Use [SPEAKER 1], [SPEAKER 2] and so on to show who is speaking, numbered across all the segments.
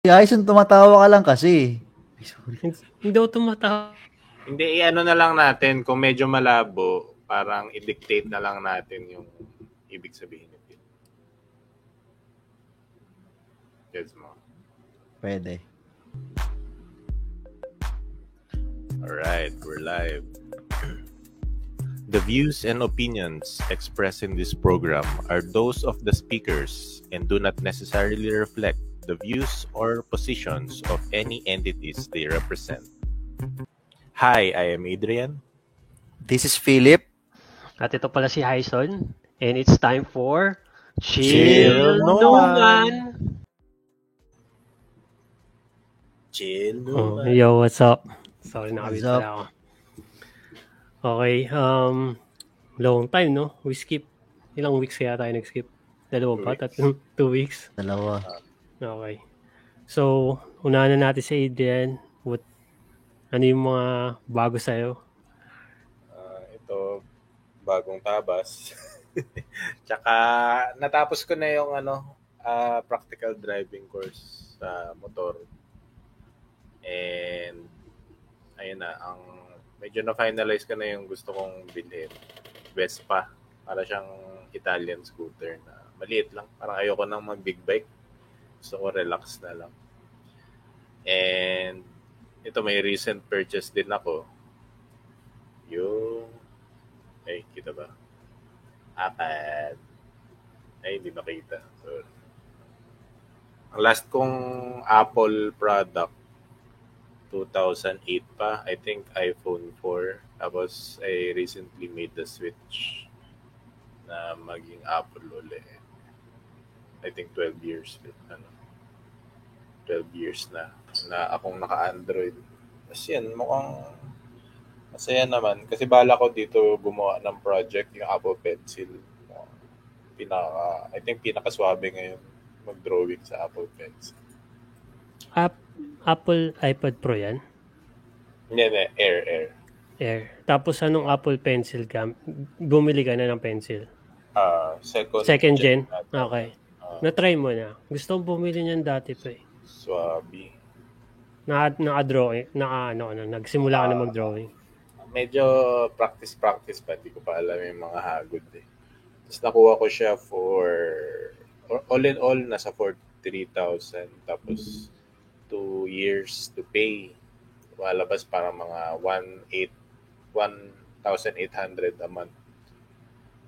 [SPEAKER 1] Si Aison, tumatawa ka lang kasi. Ay, sorry.
[SPEAKER 2] Hindi ako tumatawa.
[SPEAKER 3] Hindi, i-ano na lang natin, kung medyo malabo, parang i-dictate na lang natin yung ibig sabihin nito. Gets mo?
[SPEAKER 1] Pwede.
[SPEAKER 3] Alright, we're live. The views and opinions expressed in this program are those of the speakers and do not necessarily reflect the views or positions of any entities they represent. Hi, I am Adrian.
[SPEAKER 1] This is Philip.
[SPEAKER 2] At ito pala si Hyson. And it's time for
[SPEAKER 3] Chill
[SPEAKER 2] Chill
[SPEAKER 3] No
[SPEAKER 2] No
[SPEAKER 3] Man. Chill.
[SPEAKER 2] Oh, yo, what's up? Sorry, nakabit pala ako. Okay, um, long time, no? We skip. Ilang weeks kaya tayo nag-skip? Dalawa
[SPEAKER 3] weeks.
[SPEAKER 2] Tatlong, two weeks?
[SPEAKER 1] Dalawa.
[SPEAKER 2] Okay. So, unahan na natin si Adrian. What, ano yung mga bago sa'yo?
[SPEAKER 3] Ah, ito, bagong tabas. Tsaka, natapos ko na yung ano, ah, practical driving course sa motor. And, ayun na, ang medyo na-finalize ko na yung gusto kong bilhin. Vespa. Para siyang Italian scooter na maliit lang. Parang ayoko nang mag-big bike. Gusto ko relax na lang. And, ito may recent purchase din ako. Yung, ay, kita ba? iPad. Ay, hindi nakita. Sorry. Ang last kong Apple product, 2008 pa. I think iPhone 4. Tapos, I recently made the switch na maging Apple ulit. I think 12 years. Ano, 12 years na na akong naka-Android. Tapos yan, mukhang masaya naman. Kasi bala ko dito gumawa ng project, yung Apple Pencil. Pinaka, I think pinakaswabe ngayon mag-drawing sa Apple Pencil.
[SPEAKER 2] App, Apple iPad Pro yan?
[SPEAKER 3] Hindi, hindi, Air, Air.
[SPEAKER 2] Air. Tapos anong Apple Pencil ka? Bumili ka na ng pencil?
[SPEAKER 3] Ah, second,
[SPEAKER 2] Second gen?
[SPEAKER 3] ata.
[SPEAKER 2] Okay. Na-try mo na. Gusto kong bumili niyan dati pa eh.
[SPEAKER 3] swabe.
[SPEAKER 2] Na, naka-drawing, naka, ano, ano, nagsimula ka na
[SPEAKER 3] Ah.
[SPEAKER 2] mag-drawing.
[SPEAKER 3] Medyo practice-practice pa. Hindi ko pa alam yung mga hagod eh. Tapos nakuha ko siya for, or- all in all, nasa 43,000. Tapos, two years to pay. Malabas parang mga 1,800 1,800 a month.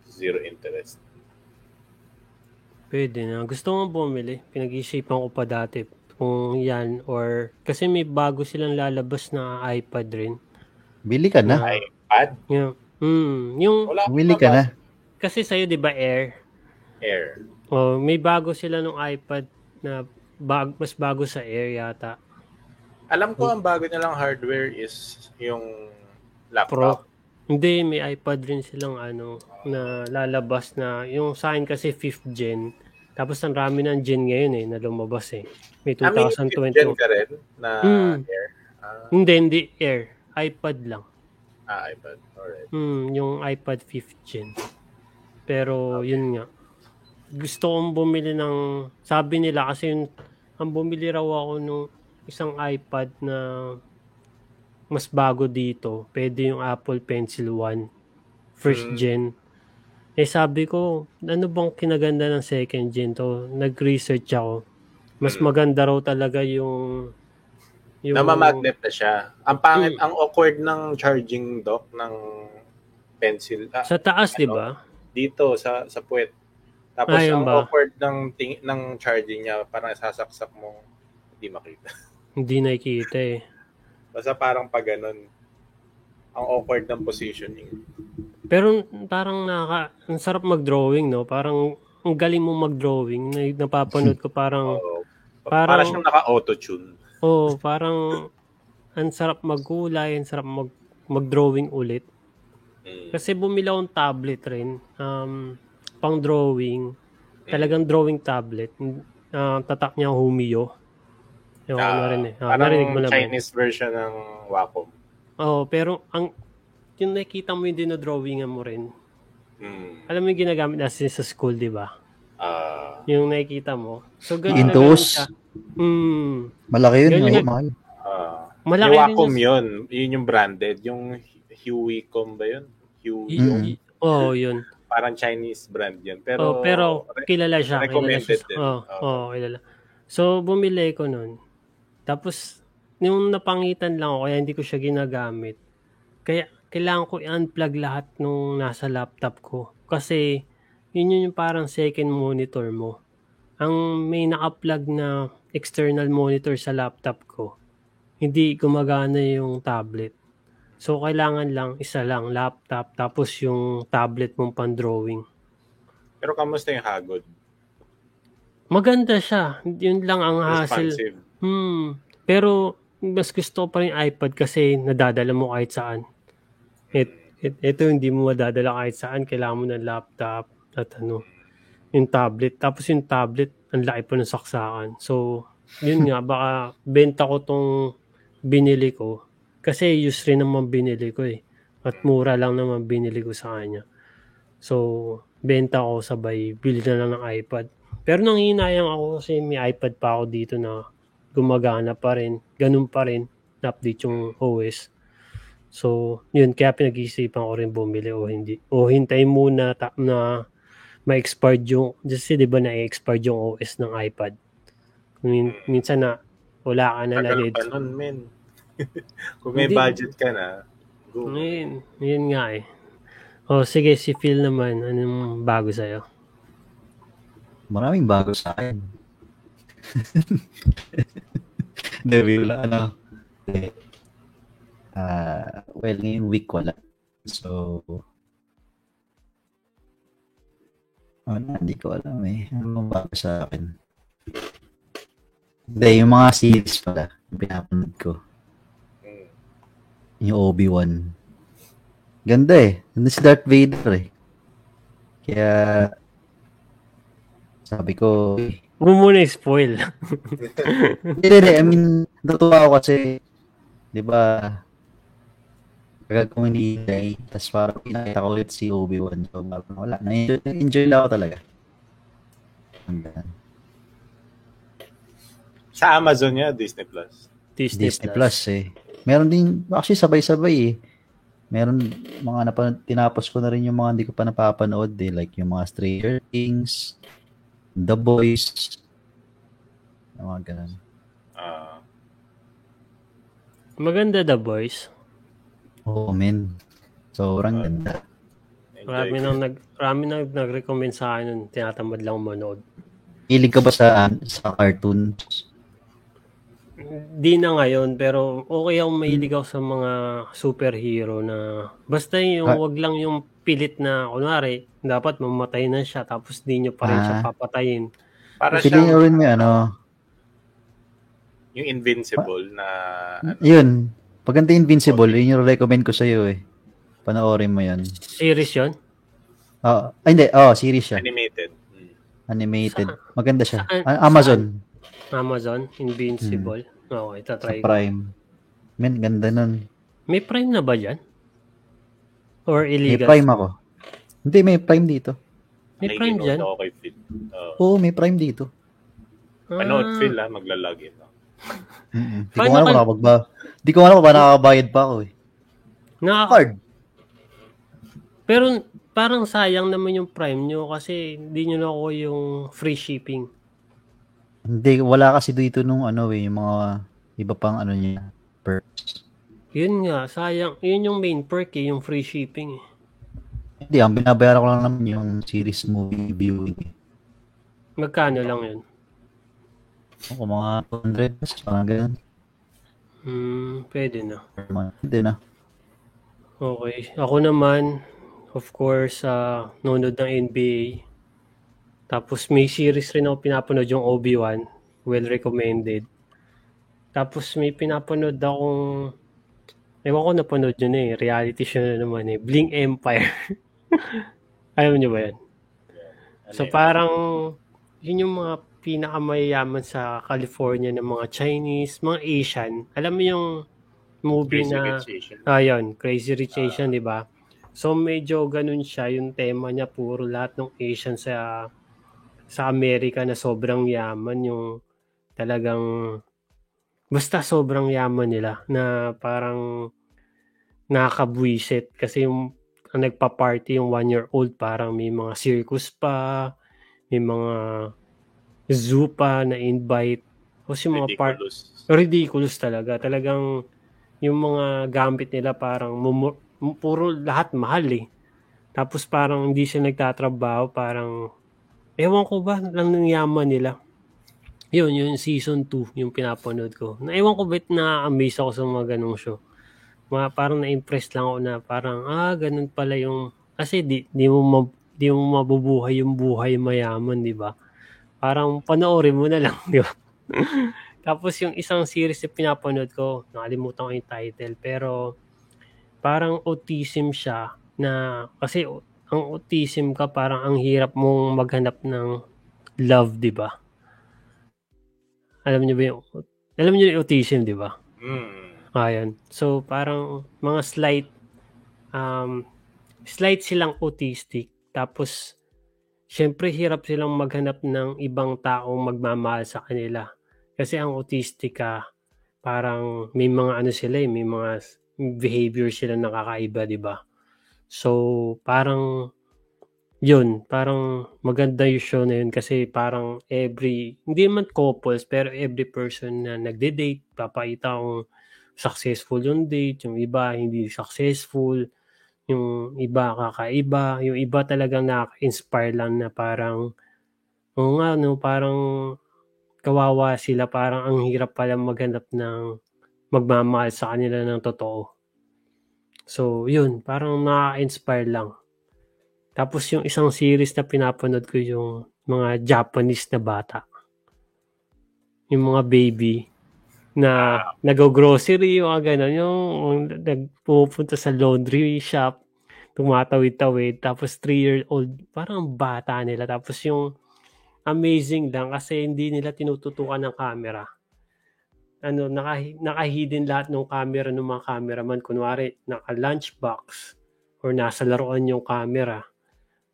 [SPEAKER 3] Zero interest.
[SPEAKER 2] Pwede na. Gusto mo bumili. Pinag-isipan ko pa dati kung yan or kasi may bago silang lalabas na iPad rin.
[SPEAKER 1] Bili ka na.
[SPEAKER 2] Ah.
[SPEAKER 3] iPad?
[SPEAKER 2] Yung, mm, yung
[SPEAKER 3] Wala
[SPEAKER 1] Bili ka na.
[SPEAKER 2] kasi sa'yo 'di ba Air?
[SPEAKER 3] Air.
[SPEAKER 2] Oh, may bago sila nung iPad na bag, mas bago sa Air yata.
[SPEAKER 3] Alam ko ang bago nilang hardware is yung
[SPEAKER 2] Pro.
[SPEAKER 3] laptop.
[SPEAKER 2] Hindi, may iPad rin silang ano na lalabas na yung sa akin kasi 5th gen. Tapos ang rami ng gen ngayon eh na lumabas eh. May
[SPEAKER 3] I mean, fifth gen
[SPEAKER 2] 2020.
[SPEAKER 3] ka rin na
[SPEAKER 2] Hmm.
[SPEAKER 3] Air. Ah,
[SPEAKER 2] Hindi, hindi Air. iPad lang.
[SPEAKER 3] ah, iPad. Alright.
[SPEAKER 2] Hmm, yung iPad 5th gen. Pero yun nga. Gusto kong bumili ng sabi nila kasi yung, ang bumili raw ako nung isang iPad na mas bago dito. Pwede yung Apple Pencil 1 first
[SPEAKER 3] Mm.
[SPEAKER 2] gen. Eh sabi ko, ano bang kinaganda ng second gen to? Nag-research ako. Mas
[SPEAKER 3] Mm.
[SPEAKER 2] maganda raw talaga yung yung
[SPEAKER 3] Namamagnet na siya. Ang pangit,
[SPEAKER 2] Hmm.
[SPEAKER 3] ang awkward ng charging dock ng pencil. Ah,
[SPEAKER 2] sa taas,
[SPEAKER 3] Ano?
[SPEAKER 2] 'di ba?
[SPEAKER 3] dito sa sa puwet. Tapos
[SPEAKER 2] Ah, yun
[SPEAKER 3] ang
[SPEAKER 2] ba?
[SPEAKER 3] awkward ng ting, ng charging niya, parang sasaksak mo, hindi makita.
[SPEAKER 2] Hindi nakikita eh.
[SPEAKER 3] Basta parang pag ganun, ang awkward ng positioning.
[SPEAKER 2] Pero parang naka, ang sarap mag-drawing, no? Parang ang galing mo mag-drawing. Na, napapanood ko parang,
[SPEAKER 3] Oo.
[SPEAKER 2] Parang-
[SPEAKER 3] para siyang naka-auto-tune.
[SPEAKER 2] oh, parang ang sarap magkulay, ang sarap mag, mag-drawing ulit.
[SPEAKER 3] Mm.
[SPEAKER 2] Kasi bumili akong tablet rin, um, pang drawing. Talagang drawing tablet. Uh, tatak niya Humio. Yung ano
[SPEAKER 3] Ah,
[SPEAKER 2] rin eh.
[SPEAKER 3] Parang
[SPEAKER 2] narinig mo ba?
[SPEAKER 3] Chinese version ng Wacom.
[SPEAKER 2] Oo, pero ang yung nakita mo yung dinodrawingan mo rin.
[SPEAKER 3] Mm.
[SPEAKER 2] Alam mo yung ginagamit natin sa school, di ba?
[SPEAKER 3] Ah,
[SPEAKER 2] Yung nakikita mo. So, ganun na
[SPEAKER 1] Windows.
[SPEAKER 2] ganun siya. Mm,
[SPEAKER 1] Malaki yun.
[SPEAKER 2] Ganyan
[SPEAKER 1] May,
[SPEAKER 2] nga.
[SPEAKER 1] mahal.
[SPEAKER 3] Ah.
[SPEAKER 2] malaki
[SPEAKER 3] yung Wacom
[SPEAKER 2] yung-
[SPEAKER 3] yun. Yun yung branded. Yung Hueycom ba yun? Huey.
[SPEAKER 1] Mm.
[SPEAKER 2] Oo, yun.
[SPEAKER 3] Parang Chinese brand yun. Pero,
[SPEAKER 2] oh, pero kilala siya. kilala
[SPEAKER 3] recommended
[SPEAKER 2] siya.
[SPEAKER 3] din.
[SPEAKER 2] Oo,
[SPEAKER 3] Oo.
[SPEAKER 2] oo, kilala. So, bumili ko nun. Tapos, yung napangitan lang ako, kaya hindi ko siya ginagamit. Kaya, kailangan ko i-unplug lahat nung nasa laptop ko. Kasi, yun yun yung parang second monitor mo. Ang may naka-plug na external monitor sa laptop ko, hindi gumagana yung tablet. So, kailangan lang, isa lang, laptop, tapos yung tablet mong pan-drawing.
[SPEAKER 3] pero kamusta yung Hagod?
[SPEAKER 2] Maganda siya. Yun lang ang hassle.
[SPEAKER 3] Responsive.
[SPEAKER 2] Hmm. Pero mas gusto ko pa rin iPad kasi nadadala mo kahit saan. Et, et, ito hindi mo madadala kahit saan. Kailangan mo ng laptop at ano, yung tablet. Tapos yung tablet, ang laki pa ng saksakan. So, yun nga, baka benta ko tong binili ko. Kasi use rin naman binili ko eh. At mura lang naman binili ko sa kanya. So, benta ko sabay, bili na lang ng iPad. Pero nang hinayang ako kasi may iPad pa ako dito na gumagana pa rin. Ganun pa rin. Na-update yung OS. So, yun. Kaya pinag-iisipan ko rin bumili o hindi. O hintay muna ta- na ma-expired yung, kasi di ba na-expired yung OS ng iPad. Min- minsan na wala ka na na
[SPEAKER 3] Tagal pa nun, men. Kung may
[SPEAKER 2] Hindi.
[SPEAKER 3] budget ka na, go.
[SPEAKER 2] Ngayon, yun nga eh. O sige, si Phil naman, anong bago sa'yo?
[SPEAKER 1] Maraming bago sa akin. Hindi, wala, ano. Ah, well, ngayong week wala. So, wala, hindi ko alam eh. Ano bago sa akin? Hindi, yung mga series pala, yung pinapanood ko. Yung Obi-Wan. Ganda eh. Ganda si Darth Vader eh. Kaya, sabi ko,
[SPEAKER 2] Huwag mo muna i-spoil.
[SPEAKER 1] Hindi, hindi. I mean, natutuwa ako kasi, di ba, kagad kong hinihintay, tapos parang pinakita ko ulit si Obi-Wan. So, parang wala. Na-enjoy, na-enjoy lang ako talaga. Ang ganda.
[SPEAKER 3] Sa Amazon niya, Disney Plus.
[SPEAKER 2] Disney,
[SPEAKER 1] Disney Plus eh. Meron din, actually sabay-sabay eh. Meron mga napan, tinapos ko na rin yung mga hindi ko pa napapanood eh. Like yung mga Stranger Things, The Boys, yung mga ganun.
[SPEAKER 3] Ah,
[SPEAKER 2] Maganda The Boys.
[SPEAKER 1] Oo, oh, men. Sobrang ganda.
[SPEAKER 2] Marami nang nag marami nang nag-recommend sa akin nun. Tinatamad lang manood.
[SPEAKER 1] Hilig ka ba sa sa cartoons?
[SPEAKER 2] Di na ngayon, pero okay ako mahilig ako sa mga superhero na basta yung
[SPEAKER 1] Ah.
[SPEAKER 2] wag lang yung pilit na kunwari, dapat mamatay na siya tapos di nyo pa rin siya
[SPEAKER 1] Ah.
[SPEAKER 2] papatayin.
[SPEAKER 3] Para
[SPEAKER 1] Feeling
[SPEAKER 3] siyang
[SPEAKER 1] may ano,
[SPEAKER 3] yung Invincible na ano,
[SPEAKER 1] yun. Pag ganito Invincible, yun yung recommend ko sa'yo eh. Panoorin mo yun.
[SPEAKER 2] Series yon
[SPEAKER 1] Oh, ay, hindi. Oh, series siya.
[SPEAKER 3] animated. Mm.
[SPEAKER 1] Animated. Maganda siya.
[SPEAKER 2] Saan?
[SPEAKER 1] Ah, Amazon.
[SPEAKER 2] Amazon, Invincible. Okay,
[SPEAKER 1] Sa
[SPEAKER 2] tatry ko.
[SPEAKER 1] Prime. Men, ganda nun.
[SPEAKER 2] May Prime na ba dyan? Or
[SPEAKER 1] May
[SPEAKER 2] illegal?
[SPEAKER 1] Prime ako. Hindi, may Prime dito.
[SPEAKER 2] May Prime dyan?
[SPEAKER 3] ako kay Phil. Oo.
[SPEAKER 1] Oo, may Prime dito.
[SPEAKER 2] Ah.
[SPEAKER 3] Phil ha, maglalagin.
[SPEAKER 1] Mm-mm. Di ko
[SPEAKER 2] Paano
[SPEAKER 1] alam kung
[SPEAKER 2] ka-
[SPEAKER 1] nakapagba. Di ko alam ba nakakabayad pa ako eh.
[SPEAKER 2] Nakaka-
[SPEAKER 1] Card.
[SPEAKER 2] Pero parang sayang naman yung Prime nyo kasi hindi nyo nakuha yung free shipping.
[SPEAKER 1] Hindi, wala kasi dito nung ano eh, yung mga iba pang ano niya, perks.
[SPEAKER 2] Yun nga, sayang. Yun yung main perk eh, yung free shipping eh.
[SPEAKER 1] Hindi, ang binabayaran ko lang naman yung series movie viewing. eh.
[SPEAKER 2] Magkano lang yun?
[SPEAKER 1] Ako mga 200 pesos, parang ganun.
[SPEAKER 2] Hmm, pwede na.
[SPEAKER 1] Hindi na.
[SPEAKER 2] Okay. Ako naman, of course, uh, nunod ng NBA. Tapos may series rin ako pinapanood yung Obi-Wan. Well recommended. Tapos may pinapanood akong ewan ko napanood yun eh. Reality show na naman eh. Bling Empire. Alam niyo ba yan? So parang yun yung mga pinakamayayaman sa California ng mga Chinese, mga Asian. Alam mo yung movie
[SPEAKER 3] Crazy
[SPEAKER 2] na
[SPEAKER 3] Rich Asian.
[SPEAKER 2] Ayun, Crazy Rich Asian, di ba? So medyo ganun siya, yung tema niya puro lahat ng Asian sa sa Amerika na sobrang yaman yung Talagang basta sobrang yaman nila na parang nakakabwisit kasi yung ang nagpa-party yung one-year-old parang may mga circus pa, may mga zoo pa na invite. Tapos yung mga part
[SPEAKER 3] Ridiculous.
[SPEAKER 2] talaga. Talagang yung mga gamit nila parang mumu- mu- puro lahat mahal eh. Tapos parang hindi sila nagtatrabaho, parang ewan ko ba lang ng yaman nila. Yun, yung season 2, yung pinapanood ko. Na ewan ko ba't na-amaze ako sa mga ganong show. Mga parang na-impress lang ako na parang, ah, ganun pala yung, kasi di, di mo, ma- di mo mabubuhay yung buhay mayaman, di ba? Parang panoorin mo na lang, di ba? Tapos yung isang series na pinapanood ko, nakalimutan ko yung title, pero parang autism siya na, kasi ang autism ka, parang ang hirap mong maghanap ng love, di ba? Alam niyo ba yung, alam niyo yung autism, di ba?
[SPEAKER 3] Mm.
[SPEAKER 2] Ayan. So, parang mga slight, um, slight silang autistic. Tapos, syempre, hirap silang maghanap ng ibang taong magmamahal sa kanila. Kasi ang autistic ka, parang may mga ano sila eh, may mga behavior sila nakakaiba, di ba? So, parang, yun, parang maganda yung show na yun kasi parang every, hindi man couples, pero every person na nagde-date, papakita kung successful yung date, yung iba hindi successful, yung iba kakaiba, yung iba talagang na-inspire lang na parang, oo nga, no, parang kawawa sila, parang ang hirap pala maghanap ng magmamahal sa kanila ng totoo. So, yun, parang na-inspire lang. Tapos yung isang series na pinapanood ko yung mga Japanese na bata. Yung mga baby na nag-grocery yung mga ganun, yung nagpupunta sa laundry shop, tumatawid-tawid, tapos 3-year-old, parang bata nila. Tapos yung amazing lang kasi hindi nila tinututukan ng camera. Ano, naka, naka-hidden lahat ng camera ng mga cameraman. Kunwari, naka-lunchbox or nasa laruan yung camera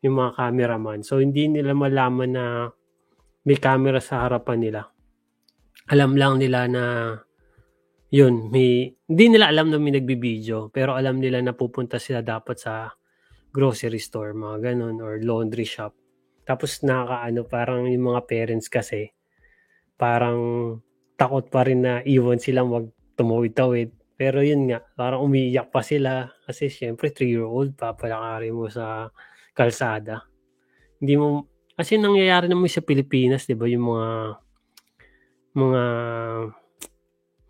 [SPEAKER 2] yung mga cameraman. So, hindi nila malaman na may camera sa harapan nila. Alam lang nila na yun, may, hindi nila alam na may nagbibideo, pero alam nila na pupunta sila dapat sa grocery store, mga ganun, or laundry shop. Tapos nakakaano, parang yung mga parents kasi, parang takot pa rin na iwan silang wag tumawid-tawid. Pero yun nga, parang umiiyak pa sila kasi syempre 3-year-old, papalakarin mo sa kalsada. Hindi mo, kasi nangyayari naman sa Pilipinas, di ba, yung mga, mga,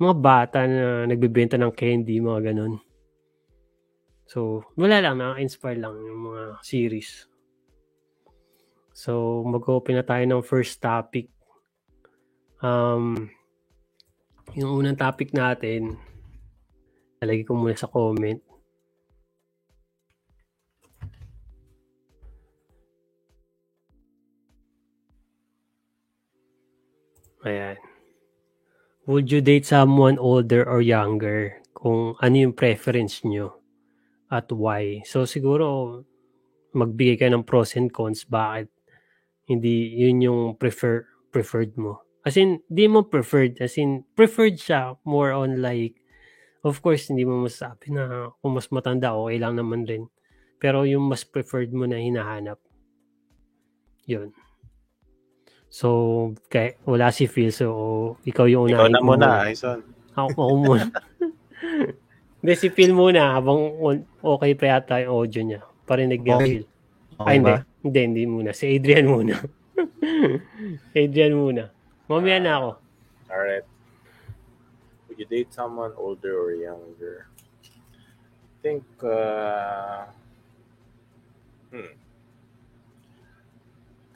[SPEAKER 2] mga bata na nagbebenta ng candy, mga ganun. So, wala lang, na-inspire lang yung mga series. So, mag-open na tayo ng first topic. Um, yung unang topic natin, lalagay ko muna sa comment. Ayan. Would you date someone older or younger? Kung ano yung preference nyo at why. So siguro magbigay ka ng pros and cons bakit hindi yun yung prefer preferred mo. As in, di mo preferred. As in, preferred siya more on like, of course, hindi mo masasabi na kung mas matanda, okay lang naman rin. Pero yung mas preferred mo na hinahanap. Yun. So, kay, wala si Phil. So, ikaw yung
[SPEAKER 3] Ikaw
[SPEAKER 2] unahin
[SPEAKER 3] na muna, Aison.
[SPEAKER 2] Ako, ako muna. Hindi, si Phil muna. Habang okay pa yata yung audio niya. Parinig niya,
[SPEAKER 1] Okay.
[SPEAKER 2] Phil.
[SPEAKER 1] Okay
[SPEAKER 2] Ay, hindi. Hindi, hindi muna. Si Adrian muna. Adrian muna. Mamaya na ako.
[SPEAKER 3] Alright. Would you date someone older or younger? I think, uh, hmm.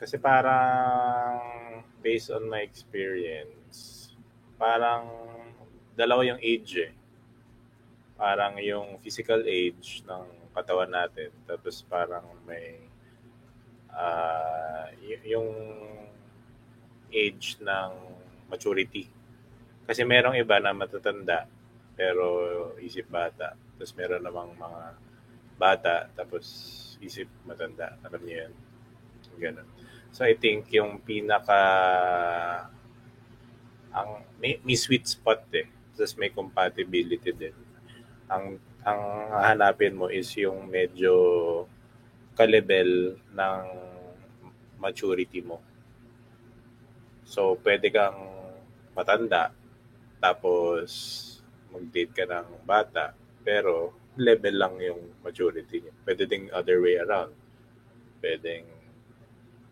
[SPEAKER 3] Kasi parang, based on my experience, parang dalawa yung age eh. Parang yung physical age ng katawan natin. Tapos parang may, y- yung age ng maturity. Kasi merong iba na matatanda pero isip bata. Tapos meron namang mga bata tapos isip matanda. Alam niyo yun? Ganun. So I think yung pinaka ang may, may sweet spot eh. Tapos may compatibility din. Ang ang hanapin mo is yung medyo ka-level ng maturity mo. So, pwede kang matanda, tapos mag-date ka ng bata, pero level lang yung maturity niya. Pwede ding other way around. Pwedeng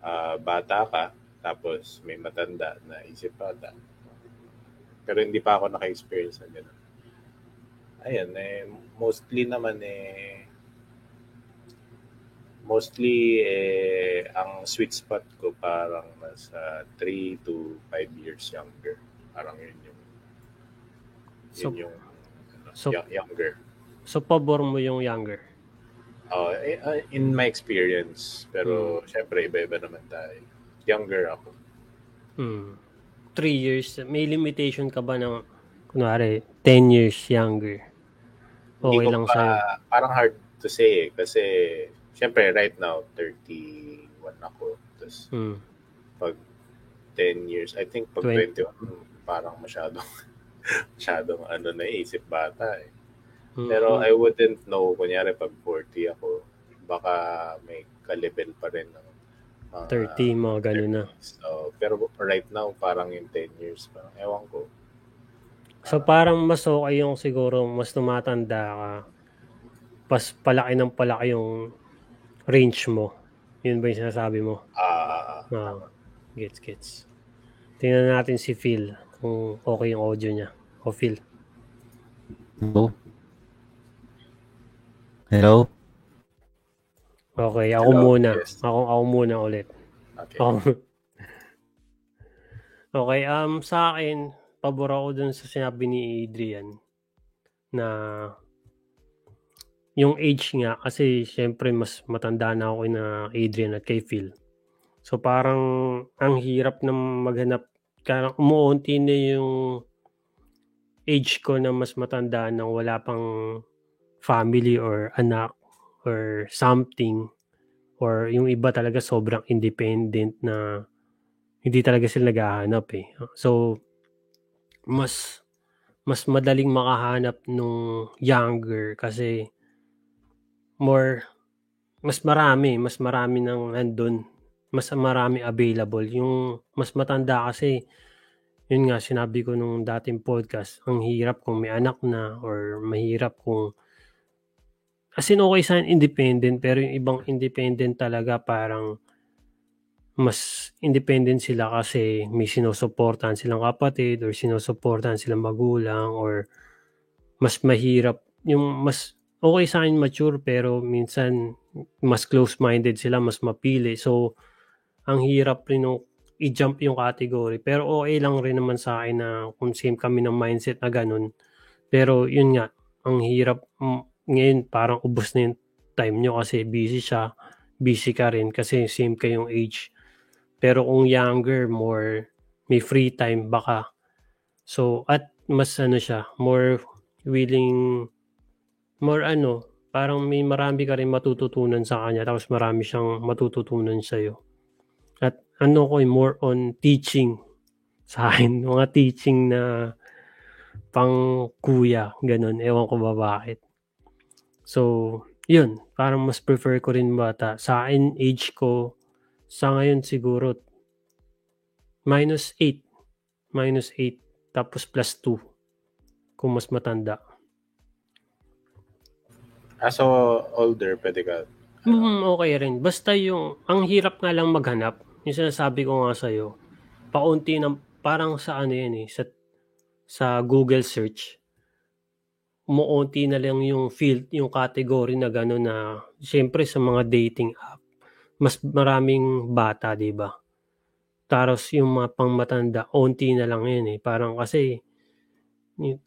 [SPEAKER 3] ah, bata ka, tapos may matanda na isip bata. Pero hindi pa ako naka-experience ng gano'n. Ayan, eh, mostly naman eh, mostly eh, ang sweet spot ko parang nasa 3 to 5 years younger. Parang yun yung, yun
[SPEAKER 2] So-
[SPEAKER 3] yung ano,
[SPEAKER 2] so-
[SPEAKER 3] yo- younger.
[SPEAKER 2] So, pabor mo yung younger.
[SPEAKER 3] Uh, in my experience, pero syempre iba-iba naman tayo. Younger ako.
[SPEAKER 2] Hmm. Three years. May limitation ka ba ng, kunwari, 10 years younger? Okay lang
[SPEAKER 3] pa-
[SPEAKER 2] sa'yo.
[SPEAKER 3] Parang hard to say eh, kasi syempre right now 31 ako. Tapos
[SPEAKER 2] Hmm.
[SPEAKER 3] pag 10 years, I think pag
[SPEAKER 2] 20.
[SPEAKER 3] 21 parang masyadong masyadong ano naisip bata eh. Pero I wouldn't know kunyari pag 40 ako, baka may ka-level pa rin ng mga
[SPEAKER 2] 30, mga ganun na.
[SPEAKER 3] So, pero right now parang yung 10 years parang ewan ko.
[SPEAKER 2] So, parang mas okay yung siguro, mas tumatanda ka, pas palaki ng palaki yung range mo. Yun ba yung sinasabi mo?
[SPEAKER 3] Ah,
[SPEAKER 2] Ah, gets, gets. Tingnan natin si Phil kung okay yung audio niya. O Phil.
[SPEAKER 1] Hello? Hello?
[SPEAKER 2] Okay, ako
[SPEAKER 3] Hello,
[SPEAKER 2] muna.
[SPEAKER 3] yes.
[SPEAKER 2] Ako, ako muna ulit.
[SPEAKER 3] okay.
[SPEAKER 2] Ako. okay, um, sa akin, pabor ako dun sa sinabi ni Adrian na yung age nga, kasi syempre mas matanda na ako na Adrian at kay Phil. So parang ang hirap na maghanap, parang umuunti na yung age ko na mas matanda nang wala pang family or anak or something or yung iba talaga sobrang independent na hindi talaga sila naghahanap eh. So, mas mas madaling makahanap nung younger kasi more mas marami, mas marami nang nandun. Mas marami available. Yung mas matanda kasi yun nga sinabi ko nung dating podcast, ang hirap kung may anak na or mahirap kung as in okay sa independent pero yung ibang independent talaga parang mas independent sila kasi may sinusuportahan silang kapatid or sinusuportahan silang magulang or mas mahirap yung mas okay sa akin mature pero minsan mas close-minded sila, mas mapili. So, ang hirap rin nung i-jump yung category. Pero okay lang rin naman sa akin na kung same kami ng mindset na ganun. Pero yun nga, ang hirap ngayon parang ubos na yung time nyo kasi busy siya, busy ka rin kasi same kayong age. Pero kung younger, more may free time baka. So, at mas ano siya, more willing, more ano, parang may marami ka rin matututunan sa kanya tapos marami siyang matututunan sa'yo. At ano ko, eh, more on teaching sa akin. Mga teaching na pang kuya, ganun. Ewan ko ba bakit. So, yun. Parang mas prefer ko rin bata. Sa akin, age ko, sa ngayon siguro, minus 8. Minus 8. Tapos plus 2. Kung mas matanda.
[SPEAKER 3] Ah, so older, pwede ka.
[SPEAKER 2] Hmm, okay rin. Basta yung, ang hirap nga lang maghanap. Yung sinasabi ko nga sa'yo, paunti ng, parang sa ano yan eh, sa, sa Google search, umuunti na lang yung field, yung category na gano'n na, siyempre sa mga dating app, mas maraming bata, di ba? Tapos yung mga pangmatanda, unti na lang yun eh. Parang kasi,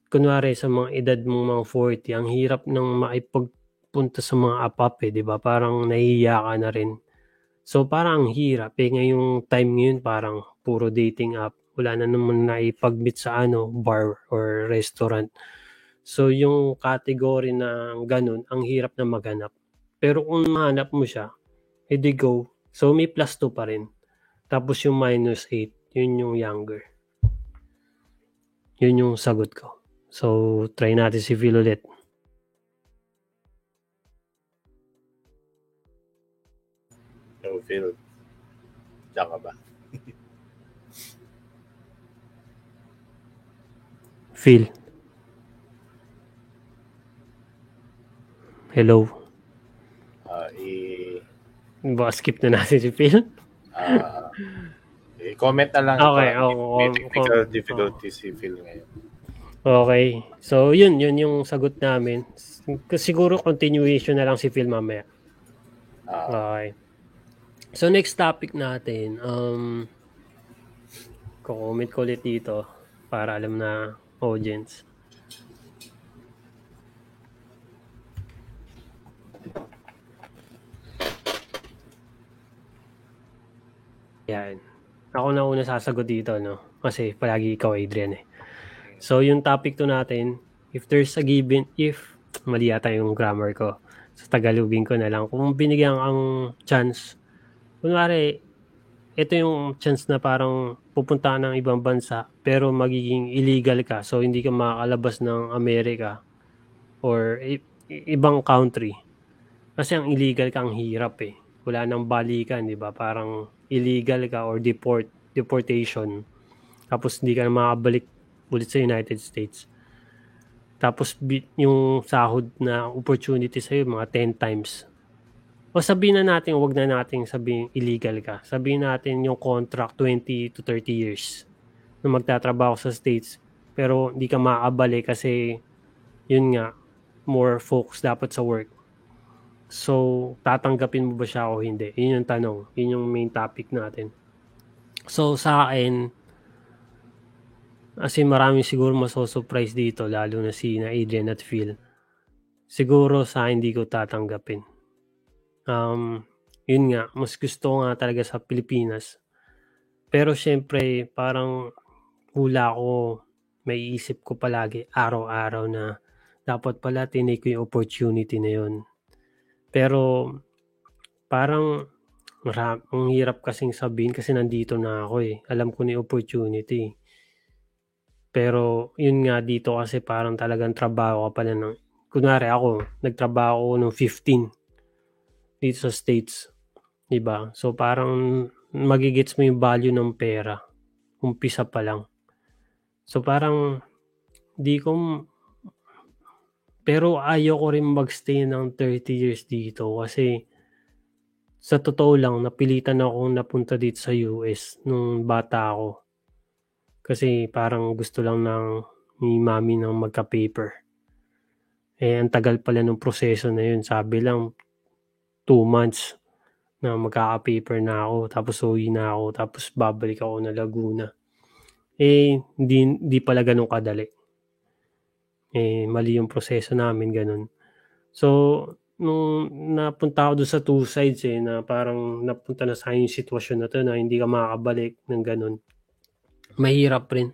[SPEAKER 2] kunwari sa mga edad mong mga 40, ang hirap ng maipagpunta sa mga app eh, di ba? Parang nahihiya ka na rin. So parang ang hirap eh. Ngayong time ngayon parang puro dating app. Wala na naman naipag-meet sa ano, bar or restaurant. So yung category na ganun, ang hirap na maghanap. Pero kung mahanap mo siya, edi go. So may plus 2 pa rin. Tapos yung minus 8, yun yung younger. Yun yung sagot ko. So, try natin si Phil ulit.
[SPEAKER 3] No, Phil. Diyan ka ba?
[SPEAKER 2] Phil. Hello.
[SPEAKER 3] Ah, i
[SPEAKER 2] Baka skip na natin si Phil.
[SPEAKER 3] ah, i-comment na lang.
[SPEAKER 2] Okay,
[SPEAKER 3] ito.
[SPEAKER 2] oo,
[SPEAKER 3] May
[SPEAKER 2] oo,
[SPEAKER 3] technical
[SPEAKER 2] oo.
[SPEAKER 3] difficulty si Phil ngayon.
[SPEAKER 2] Okay. So, yun. Yun yung sagot namin. Siguro continuation na lang si Phil mamaya.
[SPEAKER 3] Ah,
[SPEAKER 2] Okay. So, next topic natin. Um, kukomment ko ulit dito para alam na audience. Yan. Ako na una sasagot dito, no? Kasi palagi ikaw, Adrian, eh. So, yung topic to natin, if there's a given, if, mali yata yung grammar ko. Sa Tagalogin ko na lang. Kung binigyan ang chance, kunwari, ito yung chance na parang pupunta ka ng ibang bansa, pero magiging illegal ka. So, hindi ka makakalabas ng Amerika or i- ibang country. Kasi ang illegal ka, ang hirap eh. Wala nang balikan, di ba? Parang illegal ka or deport, deportation. Tapos hindi ka na makabalik ulit sa United States. Tapos yung sahod na opportunity sa'yo, mga 10 times. O sabihin na natin, wag na natin sabihin illegal ka. Sabihin natin yung contract 20 to 30 years na magtatrabaho sa States. Pero hindi ka makabalik kasi yun nga, more focus dapat sa work. So, tatanggapin mo ba siya o hindi? Yun yung tanong. Yun yung main topic natin. So, sa akin, kasi marami siguro masosurprise dito, lalo na si na Adrian at Phil. Siguro sa hindi ko tatanggapin. Um, yun nga, mas gusto nga talaga sa Pilipinas. Pero syempre, parang hula ko, may isip ko palagi araw-araw na dapat pala tinake ko yung opportunity na yun. Pero parang marami, ang hirap kasing sabihin kasi nandito na ako eh. Alam ko na yung opportunity. Pero yun nga dito kasi parang talagang trabaho ka pala ng kunwari ako, nagtrabaho ako ng 15 dito sa States. ba? So parang magigits mo yung value ng pera. Umpisa pa lang. So parang di ko pero ayoko rin magstay ng 30 years dito kasi sa totoo lang napilitan akong napunta dito sa US nung bata ako. Kasi parang gusto lang ng ni mami ng magka-paper. Eh, ang tagal pala ng proseso na yun. Sabi lang, two months na magkaka-paper na ako. Tapos uwi na ako. Tapos babalik ako na Laguna. Eh, hindi, hindi pala ganun kadali. Eh, mali yung proseso namin, ganun. So, nung napunta ako doon sa two sides eh, na parang napunta na sa yung sitwasyon na to na hindi ka makakabalik ng ganun. Mahirap rin.